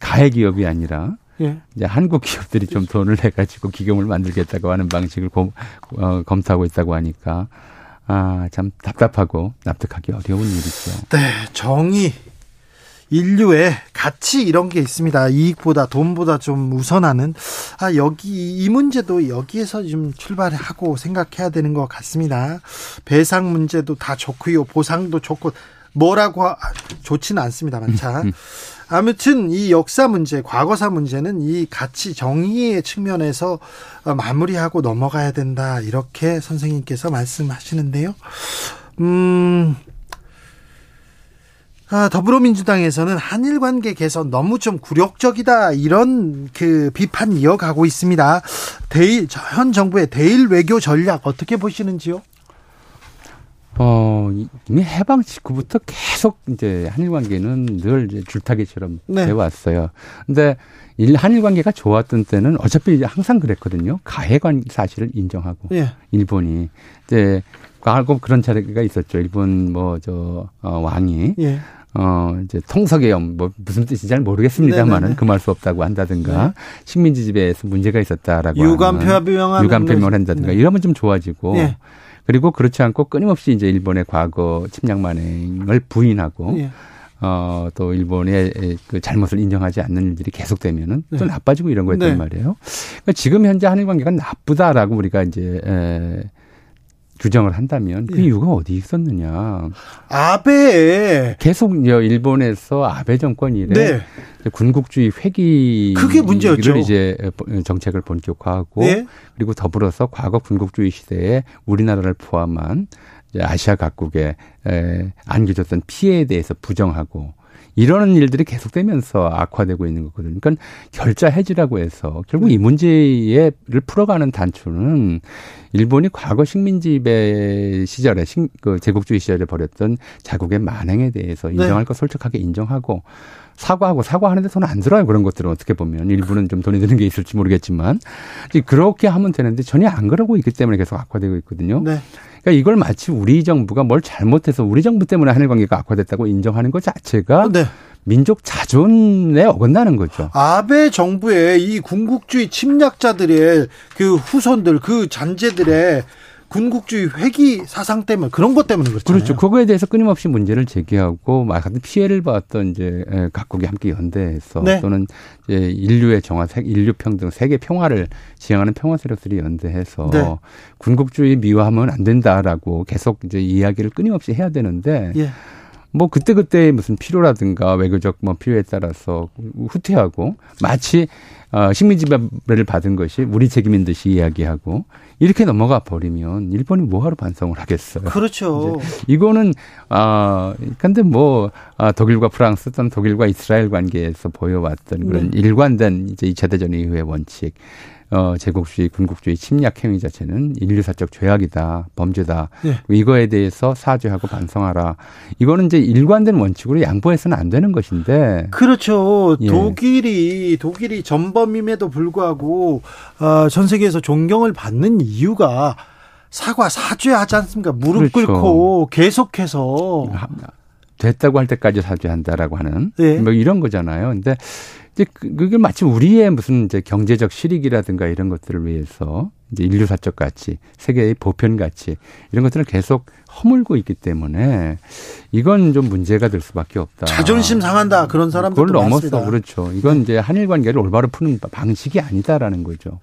D: 가해 기업이 아니라
A: 예.
D: 이제 한국 기업들이 좀 돈을 내 가지고 기금을 만들겠다고 하는 방식을 검, 어, 검토하고 있다고 하니까 아 참 답답하고 납득하기 어려운 일이죠.
A: 네, 정의, 인류의 가치 이런 게 있습니다. 이익보다 돈보다 좀 우선하는 아 여기 이 문제도 여기에서 좀 출발하고 생각해야 되는 것 같습니다. 배상 문제도 다 좋고요, 보상도 좋고 뭐라고 하, 좋지는 않습니다만 자. [laughs] 아무튼 이 역사 문제, 과거사 문제는 이 가치 정의의 측면에서 어, 마무리하고 넘어가야 된다. 이렇게 선생님께서 말씀하시는데요. 음, 아, 더불어민주당에서는 한일 관계 개선 너무 좀 굴욕적이다 이런 그 비판 이어가고 있습니다. 대일 현 정부의 대일 외교 전략 어떻게 보시는지요?
D: 어, 이미 해방 직후부터 계속 이제 한일 관계는 늘 이제 줄타기처럼
A: 네.
D: 되어왔어요. 근데 일 한일 관계가 좋았던 때는 어차피 이제 항상 그랬거든요. 가해관 사실을 인정하고
A: 예.
D: 일본이 이제 과거 그런 차례가 있었죠. 일본 뭐 저 어, 왕이
A: 예.
D: 어 이제 통서개엄 뭐 무슨 뜻인지 잘 모르겠습니다만은. 금할 수 없다고 한다든가
A: 네.
D: 식민지 지배에서 문제가 있었다라고
A: 유감
D: 하는
A: 표명하는
D: 유감 표명을 한다든가
A: 네.
D: 이러면 좀 좋아지고
A: 예.
D: 그리고 그렇지 않고 끊임없이 이제 일본의 과거 침략 만행을 부인하고
A: 예.
D: 어, 또 일본의 그 잘못을 인정하지 않는 일들이 계속되면은 또
A: 네.
D: 나빠지고 이런 거였단
A: 네.
D: 말이에요. 그러니까 지금 현재 한일 관계가 나쁘다라고 우리가 이제 에, 규정을 한다면 그
A: 예.
D: 이유가 어디 있었느냐.
A: 아베
D: 계속 일본에서 아베 정권 이래
A: 네.
D: 군국주의 회귀
A: 그게 문제였죠.
D: 이제 정책을 본격화하고
A: 네.
D: 그리고 더불어서 과거 군국주의 시대에 우리나라를 포함한 아시아 각국에 에, 안겨줬던 피해에 대해서 부정하고 이러는 일들이 계속되면서 악화되고 있는 거거든요. 그러니까 결자 해지라고 해서 결국 이 문제를 풀어가는 단초는 일본이 과거 식민지 배 시절에 식, 그 제국주의 시절에 벌였던 자국의 만행에 대해서 인정할 것 솔직하게 인정하고 사과하고 사과하는데 돈 안 들어요 그런 것들은 어떻게 보면 일부는 좀 돈이 드는 게 있을지 모르겠지만 그렇게 하면 되는데 전혀 안 그러고 있기 때문에 계속 악화되고 있거든요.
A: 네.
D: 그러니까 이걸 마치 우리 정부가 뭘 잘못해서 우리 정부 때문에 한일 관계가 악화됐다고 인정하는 것 자체가
A: 네.
D: 민족 자존에 어긋나는 거죠.
A: 아베 정부의 이 군국주의 침략자들의 그 후손들 그 잔재들의 군국주의 회귀 사상 때문에 그런 것 때문에 그렇잖아요.
D: 그렇죠. 그거에 대해서 끊임없이 문제를 제기하고 같은 피해를 봤던 이제 에, 각국이 함께 연대해서
A: 네.
D: 또는 이제 인류의 정화, 세- 인류 평등, 세계 평화를 지향하는 평화 세력들이 연대해서
A: 네.
D: 군국주의 미화하면 안 된다라고 계속 이제 이야기를 끊임없이 해야 되는데
A: 예.
D: 뭐 그때 그때 무슨 필요라든가 외교적 뭐 필요에 따라서 후퇴하고 마치 어, 식민지배를 받은 것이 우리 책임인 듯이 이야기하고 이렇게 넘어가 버리면 일본이 뭐하러 반성을 하겠어요.
A: 그렇죠.
D: 이거는 아 근데 뭐 아, 독일과 프랑스 또는 독일과 이스라엘 관계에서 보여왔던 그런
A: 네.
D: 일관된 이제 2차 대전 이후의 원칙 어 제국주의 군국주의 침략 행위 자체는 인류사적 죄악이다 범죄다
A: 예.
D: 이거에 대해서 사죄하고 반성하라 이거는 이제 일관된 원칙으로 양보해서는 안 되는 것인데
A: 그렇죠.
D: 예.
A: 독일이 독일이 전범임에도 불구하고 어, 전 세계에서 존경을 받는 이유가 사과 사죄하지 않습니까? 무릎
D: 그렇죠.
A: 꿇고 계속해서
D: 됐다고 할 때까지 사죄한다라고 하는
A: 네.
D: 뭐 이런 거잖아요. 근데 이제 그, 그게 마치 우리의 무슨 이제 경제적 실익이라든가 이런 것들을 위해서 이제 인류사적 가치, 세계의 보편 가치 이런 것들을 계속 허물고 있기 때문에 이건 좀 문제가 될 수밖에 없다.
A: 자존심 상한다 그런 사람들
D: 그걸 넘었어 그렇죠. 이건 이제 한일 관계를 올바로 푸는 방식이 아니다라는 거죠.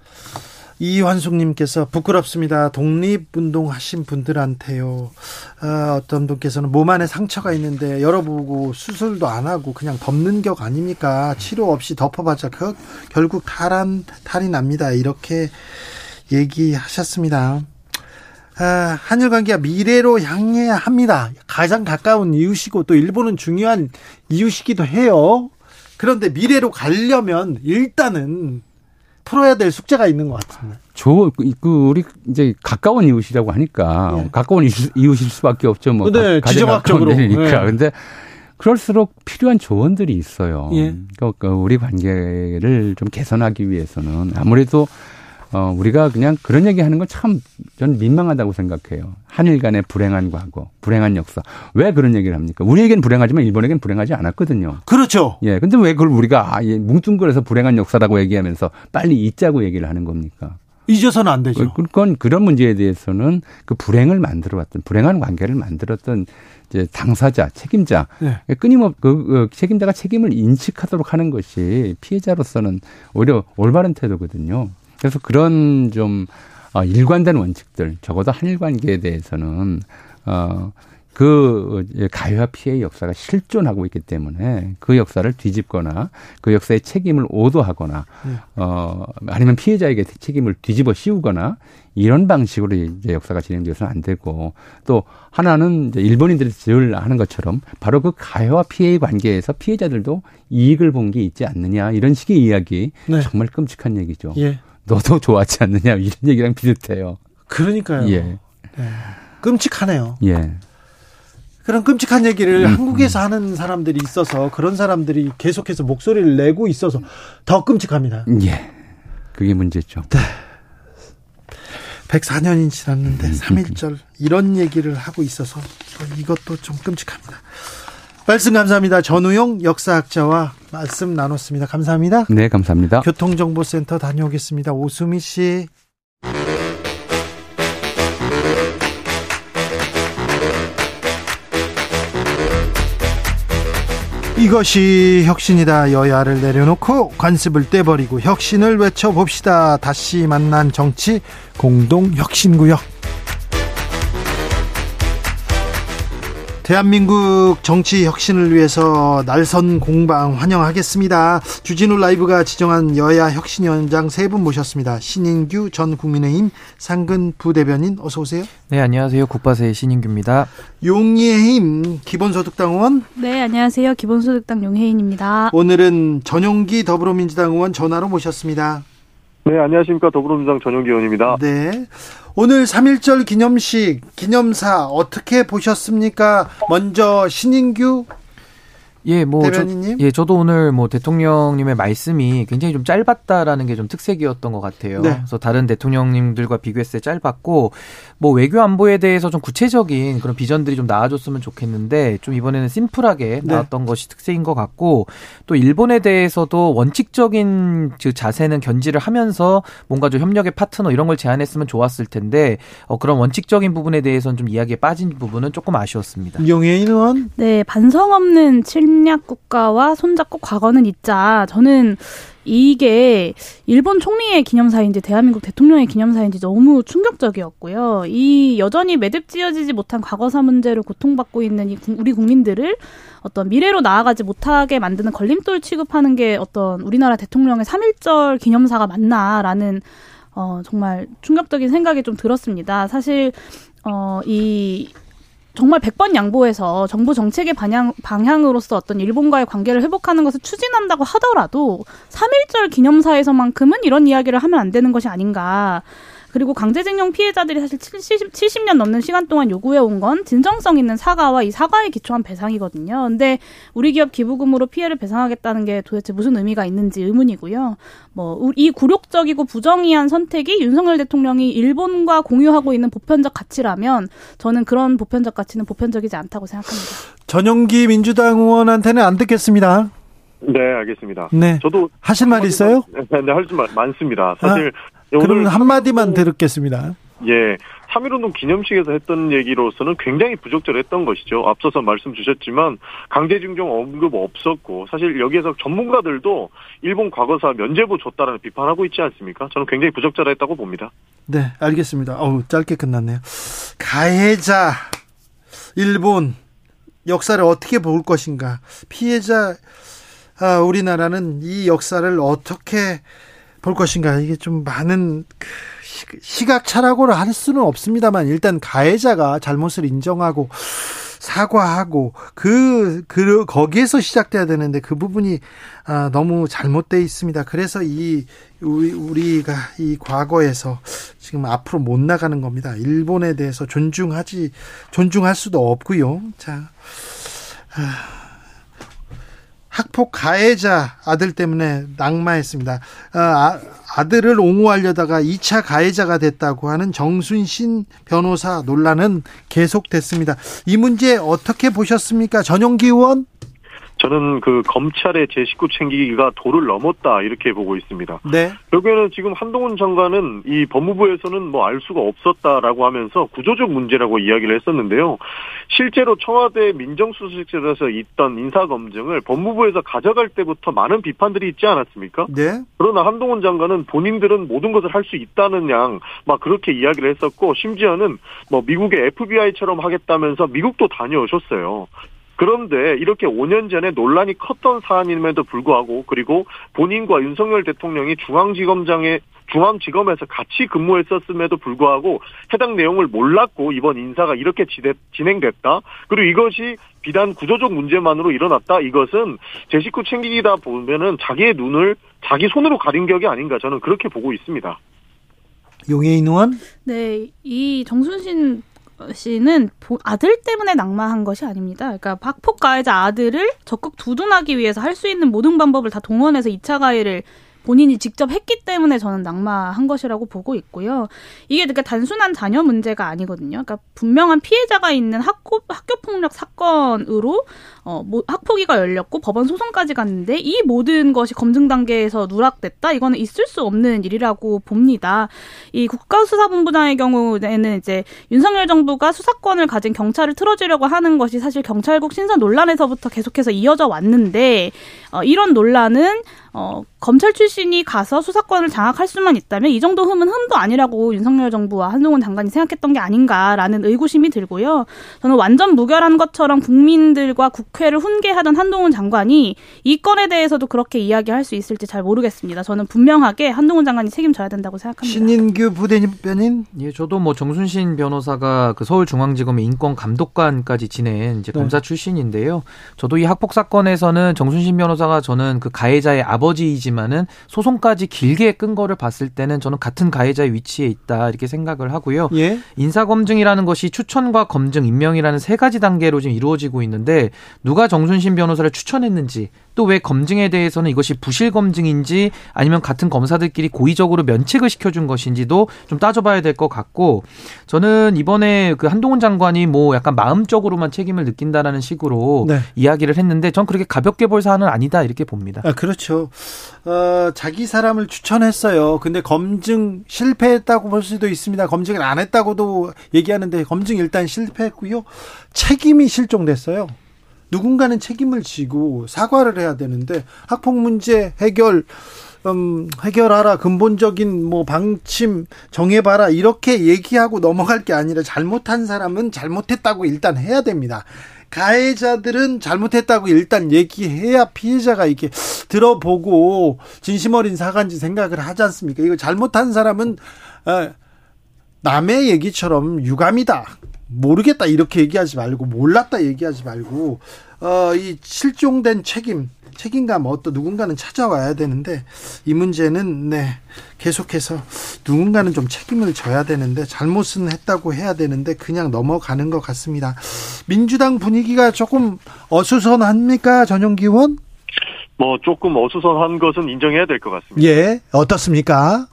A: 이환숙님께서 부끄럽습니다. 독립운동 하신 분들한테요. 아, 어떤 분께서는 몸 안에 상처가 있는데 열어보고 수술도 안 하고 그냥 덮는 격 아닙니까? 치료 없이 덮어봤자 그, 결국 탈한 탈이 납니다. 이렇게 얘기하셨습니다. 아, 한일 관계가 미래로 향해야 합니다. 가장 가까운 이웃이고 또 일본은 중요한 이웃이기도 해요. 그런데 미래로 가려면 일단은 풀어야 될 숙제가 있는 것 같습니다.
D: 저, 그, 우리, 이제, 가까운 이웃이라고 하니까, 예. 가까운 이웃, 일 수밖에 없죠. 뭐.
A: 네, 지정학적으로.
D: 니까 네. 근데, 그럴수록 필요한 조언들이 있어요. 예. 그러니까 우리 관계를 좀 개선하기 위해서는 아무래도 어, 우리가 그냥 그런 얘기 하는 건 참 저는 민망하다고 생각해요. 한일 간의 불행한 과거, 불행한 역사. 왜 그런 얘기를 합니까? 우리에겐 불행하지만 일본에겐 불행하지 않았거든요.
A: 그렇죠.
D: 예. 근데 왜 그걸 우리가 아, 예, 뭉뚱그려서 불행한 역사라고 얘기하면서 빨리 잊자고 얘기를 하는 겁니까?
A: 잊어서는 안 되죠.
D: 그건 그런 문제에 대해서는 그 불행을 만들어 왔던 불행한 관계를 만들었던 이제 당사자, 책임자, 네. 끊임없 그, 그 책임자가 책임을 인식하도록 하는 것이 피해자로서는 오히려 올바른 태도거든요. 그래서 그런 좀 어, 일관된 원칙들 적어도 한일 관계에 대해서는 어, 그 가해와 피해의 역사가 실존하고 있기 때문에 그 역사를 뒤집거나 그 역사의 책임을 오도하거나 네. 어 아니면 피해자에게 책임을 뒤집어 씌우거나 이런 방식으로 이제 역사가 진행되어서는 안 되고 또 하나는 이제 일본인들이 늘 하는 것처럼 바로 그 가해와 피해의 관계에서 피해자들도 이익을 본 게 있지 않느냐 이런 식의 이야기 네. 정말 끔찍한 얘기죠. 예. 너도 좋아하지 않느냐 이런 얘기랑 비슷해요.
A: 그러니까요. 예. 네. 끔찍하네요.
D: 예.
A: 그런 끔찍한 얘기를 음, 한국에서 음. 하는 사람들이 있어서 그런 사람들이 계속해서 목소리를 내고 있어서 더 끔찍합니다.
D: 예. 그게 문제죠.
A: 네. 104년이 지났는데 음, 3.1절 이런 얘기를 하고 있어서 이것도 좀 끔찍합니다. 말씀 감사합니다. 전우용 역사학자와 말씀 나눴습니다. 감사합니다.
D: 네, 감사합니다.
A: 교통정보센터 다녀오겠습니다. 오수미 씨. 이것이 혁신이다. 여야를 내려놓고 관습을 떼버리고 혁신을 외쳐봅시다. 다시 만난 정치 공동혁신구역. 대한민국 정치 혁신을 위해서 날선 공방 환영하겠습니다. 주진우 라이브가 지정한 여야 혁신위원장 세 분 모셨습니다. 신인규 전 국민의힘 상근 부대변인 어서 오세요.
E: 네, 안녕하세요. 국바세의 신인규입니다.
A: 용의힘 기본소득당 의원.
F: 네, 안녕하세요. 기본소득당 용혜인입니다.
A: 오늘은 전용기 더불어민주당 의원 전화로 모셨습니다.
G: 네, 안녕하십니까. 더불어민주당 전용기 의원입니다.
A: 네. 오늘 3.1절 기념식, 기념사 어떻게 보셨습니까? 먼저 신인규
E: 예, 뭐 대변인님? 저, 예, 저도 오늘 뭐 대통령님의 말씀이 굉장히 좀 짧았다라는 게 좀 특색이었던 것 같아요. 네. 그래서 다른 대통령님들과 비교했을 때 짧았고 뭐 외교 안보에 대해서 좀 구체적인 그런 비전들이 좀 나와줬으면 좋겠는데 좀 이번에는 심플하게 네. 나왔던 네. 것이 특색인 것 같고 또 일본에 대해서도 원칙적인 그 자세는 견지를 하면서 뭔가 좀 협력의 파트너 이런 걸 제안했으면 좋았을 텐데 어, 그런 원칙적인 부분에 대해서는 좀 이야기에 빠진 부분은 조금 아쉬웠습니다.
A: 용해인 의원?
F: 네, 반성 없는 침략 국가와 손잡고 과거는 있자. 저는 이게 일본 총리의 기념사인지 대한민국 대통령의 기념사인지 너무 충격적이었고요. 이 여전히 매듭 지어지지 못한 과거사 문제로 고통받고 있는 이 우리 국민들을 어떤 미래로 나아가지 못하게 만드는 걸림돌 취급하는 게 어떤 우리나라 대통령의 3.1절 기념사가 맞나라는 어, 정말 충격적인 생각이 좀 들었습니다. 사실, 어, 이 정말 100번 양보해서 정부 정책의 방향, 방향으로서 어떤 일본과의 관계를 회복하는 것을 추진한다고 하더라도 3.1절 기념사에서만큼은 이런 이야기를 하면 안 되는 것이 아닌가. 그리고 강제징용 피해자들이 사실 70, 70년 넘는 시간 동안 요구해 온 건 진정성 있는 사과와 이 사과에 기초한 배상이거든요. 근데 우리 기업 기부금으로 피해를 배상하겠다는 게 도대체 무슨 의미가 있는지 의문이고요. 뭐 이 굴욕적이고 부정의한 선택이 윤석열 대통령이 일본과 공유하고 있는 보편적 가치라면 저는 그런 보편적 가치는 보편적이지 않다고 생각합니다.
A: 전용기 민주당 의원한테는 안 듣겠습니다.
G: 네, 알겠습니다.
A: 네. 저도 하실 말 있어요?
G: 네, 할말 많습니다. 사실
A: 아, 그러면 한 마디만 들었겠습니다.
G: 예. 3.1운동 기념식에서 했던 얘기로서는 굉장히 부적절했던 것이죠. 앞서서 말씀 주셨지만 강제징용 언급 없었고 사실 여기에서 전문가들도 일본 과거사 면제부 줬다라는 비판하고 있지 않습니까? 저는 굉장히 부적절했다고 봅니다.
A: 네, 알겠습니다. 어우, 짧게 끝났네요. 가해자 일본 역사를 어떻게 볼 것인가? 피해자 아, 우리나라는 이 역사를 어떻게 볼 것인가? 이게 좀 많은 그 시각차라고를 할 수는 없습니다만 일단 가해자가 잘못을 인정하고 사과하고 그, 그 거기에서 시작돼야 되는데 그 부분이 아, 너무 잘못돼 있습니다. 그래서 이 우리, 우리가 이 과거에서 지금 앞으로 못 나가는 겁니다. 일본에 대해서 존중하지 존중할 수도 없고요. 자. 아. 학폭 가해자 아들 때문에 낙마했습니다. 아, 아들을 옹호하려다가 2차 가해자가 됐다고 하는 정순신 변호사 논란은 계속됐습니다. 이 문제 어떻게 보셨습니까? 전용기 의원?
G: 저는 그 검찰의 제 식구 챙기기가 도를 넘었다 이렇게 보고 있습니다.
A: 네.
G: 결국에는 지금 한동훈 장관은 이 법무부에서는 뭐 알 수가 없었다라고 하면서 구조적 문제라고 이야기를 했었는데요. 실제로 청와대 민정수석실에서 있던 인사검증을 법무부에서 가져갈 때부터 많은 비판들이 있지 않았습니까?
A: 네.
G: 그러나 한동훈 장관은 본인들은 모든 것을 할 수 있다는 양 막 그렇게 이야기를 했었고 심지어는 뭐 미국의 FBI처럼 하겠다면서 미국도 다녀오셨어요. 그런데 이렇게 5년 전에 논란이 컸던 사안임에도 불구하고 그리고 본인과 윤석열 대통령이 중앙지검장에 중앙지검에서 같이 근무했었음에도 불구하고 해당 내용을 몰랐고 이번 인사가 이렇게 진행됐다. 그리고 이것이 비단 구조적 문제만으로 일어났다. 이것은 제 식구 챙기기다 보면은 자기의 눈을 자기 손으로 가린 격이 아닌가 저는 그렇게 보고 있습니다.
A: 용해인 의원?
F: 네, 이 정순신 씨는 아들 때문에 낙마한 것이 아닙니다. 그러니까 박폭 가해자 아들을 적극 두둔하기 위해서 할 수 있는 모든 방법을 다 동원해서 2차 가해를 본인이 직접 했기 때문에 저는 낙마한 것이라고 보고 있고요. 이게 그러니까 단순한 자녀 문제가 아니거든요. 그러니까 분명한 피해자가 있는 학교 학교 폭력 사건으로 어, 뭐, 학폭위가 열렸고 법원 소송까지 갔는데 이 모든 것이 검증 단계에서 누락됐다. 이거는 있을 수 없는 일이라고 봅니다. 이 국가수사본부장의 경우에는 이제 윤석열 정부가 수사권을 가진 경찰을 틀어주려고 하는 것이 사실 경찰국 신설 논란에서부터 계속해서 이어져 왔는데 어, 이런 논란은 어, 검찰 출신이 가서 수사권을 장악할 수만 있다면 이 정도 흠은 흠도 아니라고 윤석열 정부와 한동훈 장관이 생각했던 게 아닌가라는 의구심이 들고요. 저는 완전 무결한 것처럼 국민들과 국회를 훈계하던 한동훈 장관이 이 건에 대해서도 그렇게 이야기할 수 있을지 잘 모르겠습니다. 저는 분명하게 한동훈 장관이 책임져야 된다고 생각합니다.
A: 신인규 부대변인?
E: 예, 저도 뭐 정순신 변호사가 그 서울중앙지검의 인권감독관까지 지낸 이제 네. 검사 출신인데요. 저도 이 학폭 사건에서는 정순신 변호사가 저는 그 가해자의 아버 지이지만은 소송까지 길게 끈 거를 봤을 때는 저는 같은 가해자의 위치에 있다 이렇게 생각을 하고요.
A: 예?
E: 인사 검증이라는 것이 추천과 검증, 임명이라는 세 가지 단계로 지금 이루어지고 있는데 누가 정순신 변호사를 추천했는지 또 왜 검증에 대해서는 이것이 부실 검증인지 아니면 같은 검사들끼리 고의적으로 면책을 시켜준 것인지도 좀 따져봐야 될 것 같고 저는 이번에 그 한동훈 장관이 뭐 약간 마음적으로만 책임을 느낀다라는 식으로 네. 이야기를 했는데 전 그렇게 가볍게 볼 사안은 아니다 이렇게 봅니다.
A: 아, 그렇죠. 어, 자기 사람을 추천했어요. 근데 검증 실패했다고 볼 수도 있습니다. 검증을 안 했다고도 얘기하는데 검증 일단 실패했고요. 책임이 실종됐어요. 누군가는 책임을 지고 사과를 해야 되는데 학폭 문제 해결 음, 해결하라 근본적인 뭐 방침 정해봐라 이렇게 얘기하고 넘어갈 게 아니라 잘못한 사람은 잘못했다고 일단 해야 됩니다. 가해자들은 잘못했다고 일단 얘기해야 피해자가 이렇게 들어보고 진심 어린 사과인지 생각을 하지 않습니까? 이거 잘못한 사람은 어, 남의 얘기처럼 유감이다. 모르겠다 이렇게 얘기하지 말고 몰랐다 얘기하지 말고 어, 이 실종된 책임 책임감 어떤 누군가는 찾아와야 되는데 이 문제는 네 계속해서 누군가는 좀 책임을 져야 되는데 잘못은 했다고 해야 되는데 그냥 넘어가는 것 같습니다. 민주당 분위기가 조금 어수선합니까 전용기 의원?
G: 뭐 조금 어수선한 것은 인정해야 될 것 같습니다.
A: 예 어떻습니까?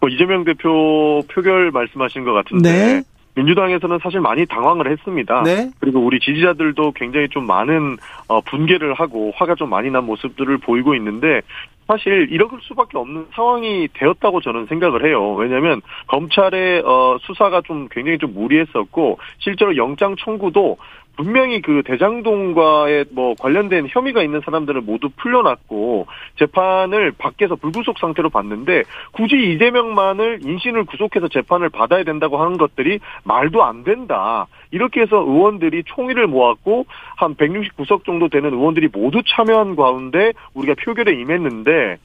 G: 뭐 이재명 대표 표결 말씀하신 것 같은데. 네. 민주당에서는 사실 많이 당황을 했습니다. 네? 그리고 우리 지지자들도 굉장히 좀 많은 어, 분개를 하고 화가 좀 많이 난 모습들을 보이고 있는데 사실 이럴 수밖에 없는 상황이 되었다고 저는 생각을 해요. 왜냐하면 검찰의 어, 수사가 좀 굉장히 좀 무리했었고 실제로 영장 청구도 분명히 그 대장동과의 뭐 관련된 혐의가 있는 사람들을 모두 풀려났고 재판을 밖에서 불구속 상태로 봤는데 굳이 이재명만을 인신을 구속해서 재판을 받아야 된다고 하는 것들이 말도 안 된다. 이렇게 해서 의원들이 총의를 모았고 한 169석 정도 되는 의원들이 모두 참여한 가운데 우리가 표결에 임했는데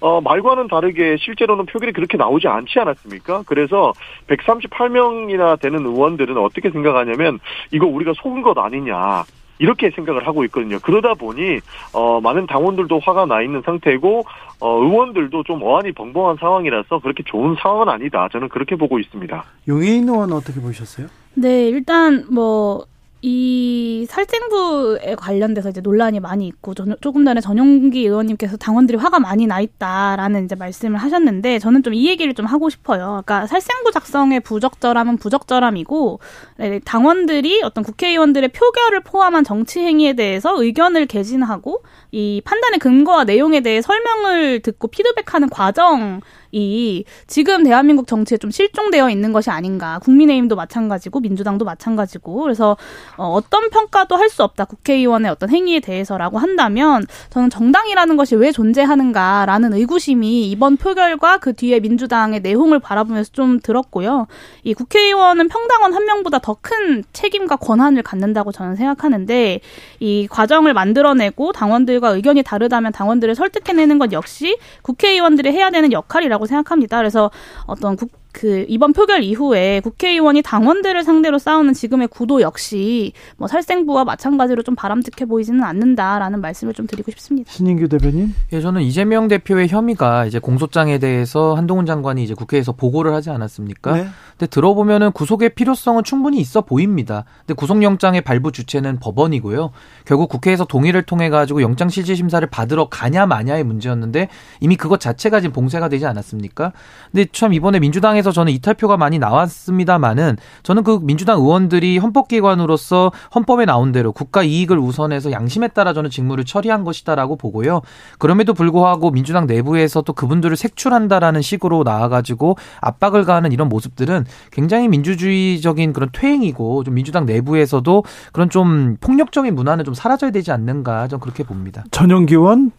G: 어, 말과는 다르게 실제로는 표결이 그렇게 나오지 않지 않았습니까? 그래서 138명이나 되는 의원들은 어떻게 생각하냐면 이거 우리가 속은 것 아니냐. 이렇게 생각을 하고 있거든요. 그러다 보니 어, 많은 당원들도 화가 나 있는 상태고 어, 의원들도 좀 어안이 벙벙한 상황이라서 그렇게 좋은 상황은 아니다. 저는 그렇게 보고 있습니다.
A: 용해인 의원 어떻게 보셨어요?
F: 네, 일단 뭐 이 살생부에 관련돼서 이제 논란이 많이 있고 조금 전에 전용기 의원님께서 당원들이 화가 많이 나 있다라는 이제 말씀을 하셨는데 저는 좀 이 얘기를 좀 하고 싶어요. 그러니까 살생부 작성의 부적절함은 부적절함이고 네, 당원들이 어떤 국회의원들의 표결을 포함한 정치 행위에 대해서 의견을 개진하고 이 판단의 근거와 내용에 대해 설명을 듣고 피드백하는 과정 이 지금 대한민국 정치에 좀 실종되어 있는 것이 아닌가. 국민의힘도 마찬가지고 민주당도 마찬가지고. 그래서 어, 어떤 평가도 할 수 없다. 국회의원의 어떤 행위에 대해서라고 한다면 저는 정당이라는 것이 왜 존재하는가라는 의구심이 이번 표결과 그 뒤에 민주당의 내용을 바라보면서 좀 들었고요. 이 국회의원은 평당원 한 명보다 더 큰 책임과 권한을 갖는다고 저는 생각하는데 이 과정을 만들어내고 당원들과 의견이 다르다면 당원들을 설득해내는 것 역시 국회의원들이 해야 되는 역할이라고 생각합니다. 그래서 어떤 국, 그 이번 표결 이후에 국회의원이 당원들을 상대로 싸우는 지금의 구도 역시 뭐 살생부와 마찬가지로 좀 바람직해 보이지는 않는다라는 말씀을 좀 드리고 싶습니다.
A: 신인규 대변인?
E: 예, 저는 이재명 대표의 혐의가 이제 공소장에 대해서 한동훈 장관이 이제 국회에서 보고를 하지 않았습니까? 네. 근데 들어보면은 구속의 필요성은 충분히 있어 보입니다. 근데 구속영장의 발부 주체는 법원이고요. 결국 국회에서 동의를 통해 가지고 영장 실질 심사를 받으러 가냐 마냐의 문제였는데 이미 그것 자체가 지금 봉쇄가 되지 않았습니까? 근데 참 이번에 민주당 에서 저는 이탈표가 많이 나왔습니다만은 저는 그 민주당 의원들이 헌법기관으로서 헌법에 나온 대로 국가 이익을 우선해서 양심에 따라 저는 직무를 처리한 것이다라고 보고요. 그럼에도 불구하고 민주당 내부에서 또 그분들을 색출한다라는 식으로 나와가지고 압박을 가하는 이런 모습들은 굉장히 민주주의적인 그런 퇴행이고 좀 민주당 내부에서도 그런 좀 폭력적인 문화는 좀 사라져야 되지 않는가 좀 그렇게 봅니다.
A: 전용기원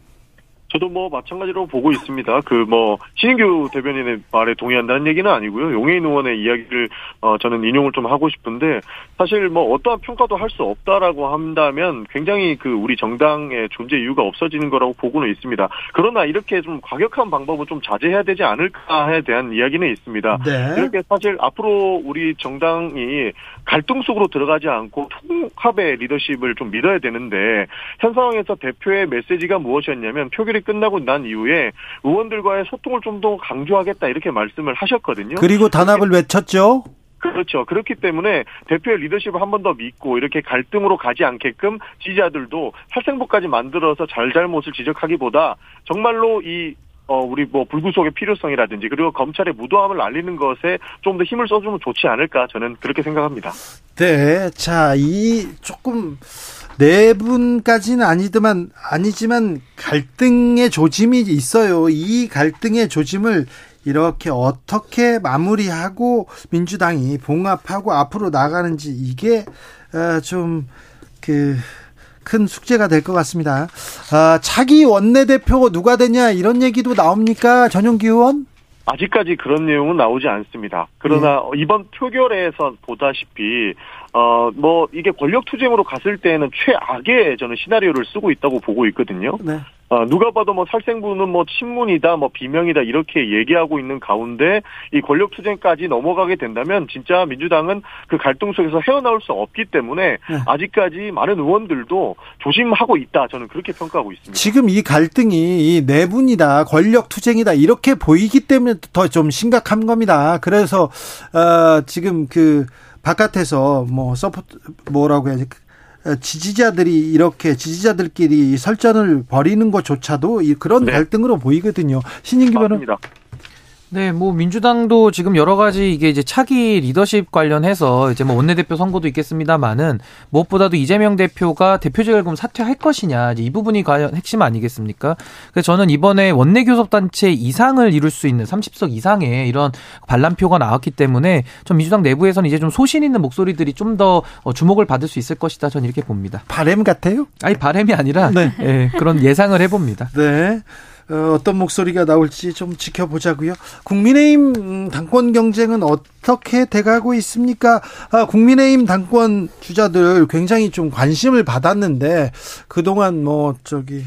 G: 저도 뭐 마찬가지로 보고 있습니다. 그 뭐 신인규 대변인의 말에 동의한다는 얘기는 아니고요. 용해인 의원의 이야기를 어 저는 인용을 좀 하고 싶은데 사실 뭐 어떠한 평가도 할 수 없다라고 한다면 굉장히 그 우리 정당의 존재 이유가 없어지는 거라고 보고는 있습니다. 그러나 이렇게 좀 과격한 방법은 좀 자제해야 되지 않을까에 대한 이야기는 있습니다. 네. 이렇게 사실 앞으로 우리 정당이 갈등 속으로 들어가지 않고 통합의 리더십을 좀 믿어야 되는데 현 상황에서 대표의 메시지가 무엇이었냐면 표결이 끝나고 난 이후에 의원들과의 소통을 좀 더 강조하겠다 이렇게 말씀을 하셨거든요.
A: 그리고 단합을 외쳤죠.
G: 그렇죠. 그렇기 때문에 대표의 리더십을 한 번 더 믿고 이렇게 갈등으로 가지 않게끔 지지자들도 살생부까지 만들어서 잘잘못을 지적하기보다 정말로 이 어, 우리 뭐 불구속의 필요성이라든지 그리고 검찰의 무도함을 알리는 것에 좀 더 힘을 써주면 좋지 않을까 저는 그렇게 생각합니다.
A: 네. 자, 이 조금 네 분까지는 아니지만 아니지만 갈등의 조짐이 있어요. 이 갈등의 조짐을 이렇게 어떻게 마무리하고 민주당이 봉합하고 앞으로 나가는지 이게 어, 좀그 큰 숙제가 될 것 같습니다. 아, 차기 원내대표 누가 되냐 이런 얘기도 나옵니까 전용기 의원?
G: 아직까지 그런 내용은 나오지 않습니다. 그러나 네. 이번 표결에서 보다시피 어, 뭐, 이게 권력 투쟁으로 갔을 때에는 최악의 저는 시나리오를 쓰고 있다고 보고 있거든요. 네. 어, 누가 봐도 뭐 살생부는 뭐 친문이다, 뭐 비명이다, 이렇게 얘기하고 있는 가운데 이 권력 투쟁까지 넘어가게 된다면 진짜 민주당은 그 갈등 속에서 헤어나올 수 없기 때문에 네. 아직까지 많은 의원들도 조심하고 있다. 저는 그렇게 평가하고 있습니다.
A: 지금 이 갈등이 이 내분이다, 권력 투쟁이다, 이렇게 보이기 때문에 더 좀 심각한 겁니다. 그래서, 어, 지금 그, 바깥에서 뭐 support 뭐라고 해야지 어, 지지자들이 이렇게 지지자들끼리 설전을 벌이는 것조차도 그런 네. 갈등으로 보이거든요. 신인기 변호
E: 네, 뭐 민주당도 지금 여러 가지 이게 이제 차기 리더십 관련해서 이제 뭐 원내대표 선거도 있겠습니다만은 무엇보다도 이재명 대표가 대표직을 그럼 사퇴할 것이냐 이제 이 부분이 과연 핵심 아니겠습니까? 그래서 저는 이번에 원내 교섭단체 이상을 이룰 수 있는 30석 이상의 이런 반란표가 나왔기 때문에 좀 민주당 내부에서는 이제 좀 소신 있는 목소리들이 좀 더 주목을 받을 수 있을 것이다. 저는 이렇게 봅니다.
A: 바램 같아요?
E: 아니 바램이 아니라 네. 네, 그런 예상을 해봅니다.
A: 네. 어, 어떤 목소리가 나올지 좀 지켜보자고요. 국민의힘 음, 당권 경쟁은 어떻게 돼가고 있습니까? 아, 국민의힘 당권 주자들 굉장히 좀 관심을 받았는데 그동안 뭐 저기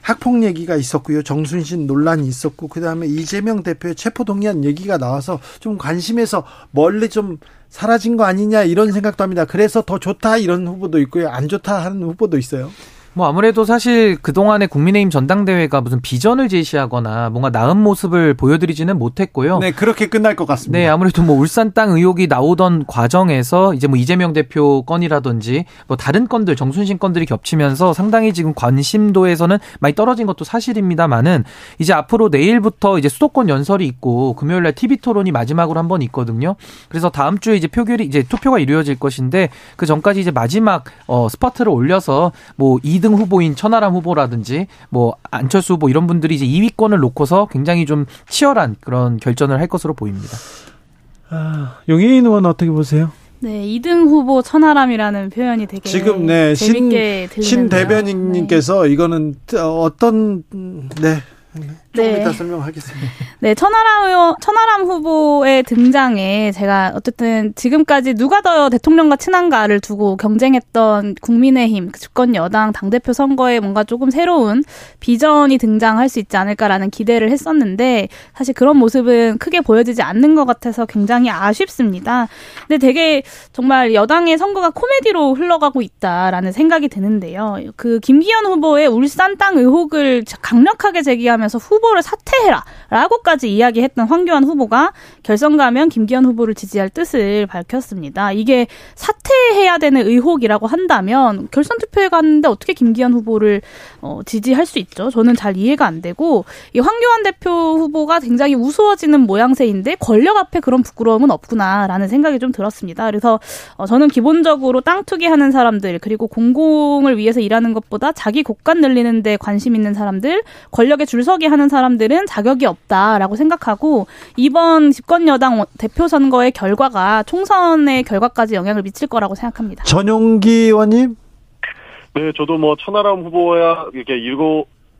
A: 학폭 얘기가 있었고요. 정순신 논란이 있었고 그다음에 이재명 대표의 체포 동의안 얘기가 나와서 좀 관심에서 멀리 좀 사라진 거 아니냐 이런 생각도 합니다. 그래서 더 좋다 이런 후보도 있고요. 안 좋다 하는 후보도 있어요.
E: 뭐 아무래도 사실 그동안에 국민의힘 전당대회가 무슨 비전을 제시하거나 뭔가 나은 모습을 보여드리지는 못했고요.
A: 네, 그렇게 끝날 것 같습니다.
E: 네, 아무래도 뭐 울산 땅 의혹이 나오던 과정에서 이제 뭐 이재명 대표 건이라든지 뭐 다른 건들 정순신 건들이 겹치면서 상당히 지금 관심도에서는 많이 떨어진 것도 사실입니다만은 이제 앞으로 내일부터 이제 수도권 연설이 있고 금요일 날 TV 토론이 마지막으로 한 번 있거든요. 그래서 다음 주에 이제 표결이 이제 투표가 이루어질 것인데 그 전까지 이제 마지막 어 스퍼트를 올려서 뭐 2등 후보인 천하람 후보라든지 뭐 안철수 후보 이런 분들이 이제 2위권을 놓고서 굉장히 좀 치열한 그런 결전을 할 것으로 보입니다.
A: 아, 용혜인 의원 어떻게 보세요?
F: 네, 2등 후보 천하람이라는 표현이 되게
A: 지금 네, 신, 신 대변인님께서 네. 이거는 어떤 네 조금 네. 이따 설명하겠습니다. [laughs]
F: 네, 천하람 의원, 천하람 후보의 등장에 제가 어쨌든 지금까지 누가 더 대통령과 친한가를 두고 경쟁했던 국민의힘 그 주권 여당 당대표 선거에 뭔가 조금 새로운 비전이 등장할 수 있지 않을까라는 기대를 했었는데 사실 그런 모습은 크게 보여지지 않는 것 같아서 굉장히 아쉽습니다. 근데 되게 정말 여당의 선거가 코미디로 흘러가고 있다라는 생각이 드는데요. 그 김기현 후보의 울산 땅 의혹을 강력하게 제기하면 서 후보 후보를 사퇴해라 라고까지 이야기했던 황교안 후보가 결선 가면 김기현 후보를 지지할 뜻을 밝혔습니다. 이게 사퇴해야 되는 의혹이라고 한다면 결선 투표에 갔는데 어떻게 김기현 후보를 어, 지지할 수 있죠? 저는 잘 이해가 안 되고 이 황교안 대표 후보가 굉장히 우스워지는 모양새인데 권력 앞에 그런 부끄러움은 없구나라는 생각이 좀 들었습니다. 그래서 어, 저는 기본적으로 땅 투기하는 사람들 그리고 공공을 위해서 일하는 것보다 자기 곳간 늘리는데 관심 있는 사람들 권력에 줄서 기 하는 사람들은 자격이 없다라고 생각하고 이번 집권 여당 대표 선거의 결과가 총선의 결과까지 영향을 미칠 거라고 생각합니다.
A: 전용기 의원님.
G: 네, 저도 뭐 천하람 후보야 이렇게 일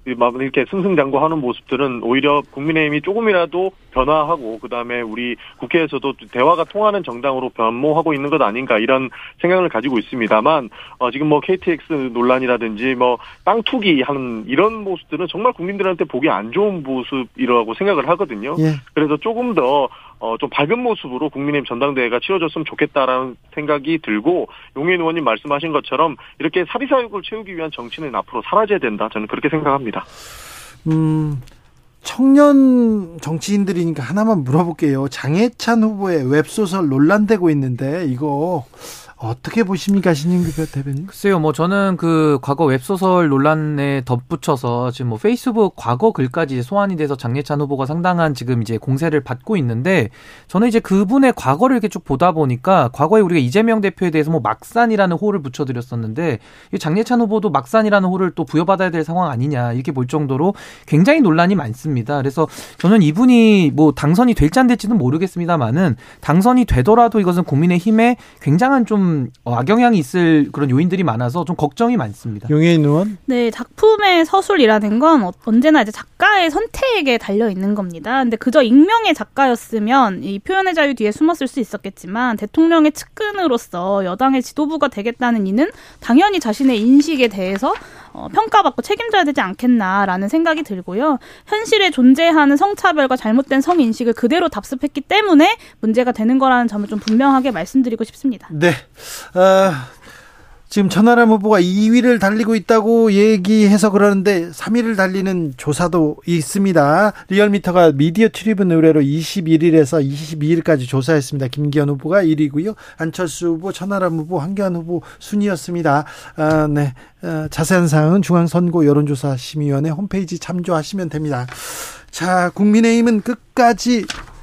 G: 곱 이렇게 승승장구하는 모습들은 오히려 국민의힘이 조금이라도 변화하고 그다음에 우리 국회에서도 대화가 통하는 정당으로 변모하고 있는 것 아닌가 이런 생각을 가지고 있습니다만 어, 지금 뭐 KTX 논란이라든지 뭐 땅 투기 하는 이런 모습들은 정말 국민들한테 보기 안 좋은 모습이라고 생각을 하거든요. 예. 그래서 조금 더 어, 좀 밝은 모습으로 국민의힘 전당대회가 치러졌으면 좋겠다라는 생각이 들고 용인 의원님 말씀하신 것처럼 이렇게 사리사욕을 채우기 위한 정치는 앞으로 사라져야 된다. 저는 그렇게 생각합니다.
A: 음, 청년 정치인들이니까 하나만 물어볼게요. 장해찬 후보의 웹소설 논란되고 있는데 이거 어떻게 보십니까, 신인규 대변인?
E: 글쎄요, 뭐 저는 그 과거 웹소설 논란에 덧붙여서 지금 뭐 페이스북 과거 글까지 소환이 돼서 장례찬 후보가 상당한 지금 이제 공세를 받고 있는데 저는 이제 그분의 과거를 이렇게 쭉 보다 보니까 과거에 우리가 이재명 대표에 대해서 뭐 막산이라는 호를 붙여드렸었는데 이 장례찬 후보도 막산이라는 호를 또 부여받아야 될 상황 아니냐 이렇게 볼 정도로 굉장히 논란이 많습니다. 그래서 저는 이분이 뭐 당선이 될지 안 될지는 모르겠습니다만은 당선이 되더라도 이것은 국민의 힘에 굉장한 좀 어, 악영향이 있을 그런 요인들이 많아서 좀 걱정이 많습니다.
A: 용해인 의원?
F: 네, 작품의 서술이라는 건 어, 언제나 이제 작가의 선택에 달려 있는 겁니다. 근데 그저 익명의 작가였으면 이 표현의 자유 뒤에 숨었을 수 있었겠지만 대통령의 측근으로서 여당의 지도부가 되겠다는 이는 당연히 자신의 인식에 대해서 어, 평가받고 책임져야 되지 않겠나라는 생각이 들고요. 현실에 존재하는 성차별과 잘못된 성인식을 그대로 답습했기 때문에 문제가 되는 거라는 점을 좀 분명하게 말씀드리고 싶습니다.
A: 네. 어, 지금 천하람 후보가 2위를 달리고 있다고 얘기해서 그러는데 3위를 달리는 조사도 있습니다. 리얼미터가 미디어트리뷴 의뢰로 21일에서 22일까지 조사했습니다. 김기현 후보가 1위고요. 안철수 후보, 천하람 후보, 황교안 후보 순이었습니다. 아, 네. 아, 자세한 사항은 중앙선거 여론조사 심의위원회 홈페이지 참조하시면 됩니다. 자, 국민의힘은 끝까지 어,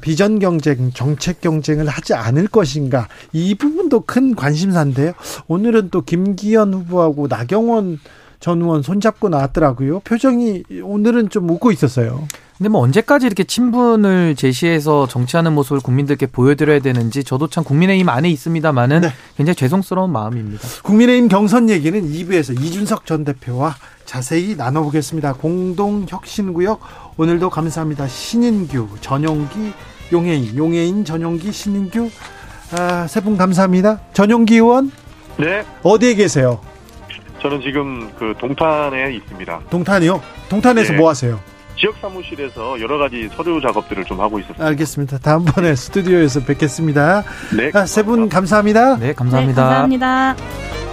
A: 비전 경쟁, 정책 경쟁을 하지 않을 것인가 이 부분도 큰 관심사인데요. 오늘은 또 김기현 후보하고 나경원 전 의원 손잡고 나왔더라고요. 표정이 오늘은 좀 웃고 있었어요.
E: 근데 뭐 언제까지 이렇게 친분을 제시해서 정치하는 모습을 국민들께 보여드려야 되는지 저도 참 국민의힘 안에 있습니다만은 네. 굉장히 죄송스러운 마음입니다.
A: 국민의힘 경선 얘기는 2부에서 이준석 전 대표와 자세히 나눠보겠습니다. 공동혁신구역 오늘도 감사합니다. 신인규, 전용기, 용해인, 용해인, 전용기, 신인규 아, 세 분 감사합니다. 전용기 의원.
G: 네.
A: 어디에 계세요?
G: 저는 지금 그 동탄에 있습니다.
A: 동탄이요? 동탄에서 네. 뭐 하세요?
G: 지역 사무실에서 여러 가지 서류 작업들을 좀 하고 있습니다.
A: 알겠습니다. 다음번에 스튜디오에서 뵙겠습니다. 네. 아, 세분 감사합니다.
E: 네, 감사합니다.
F: 네, 감사합니다.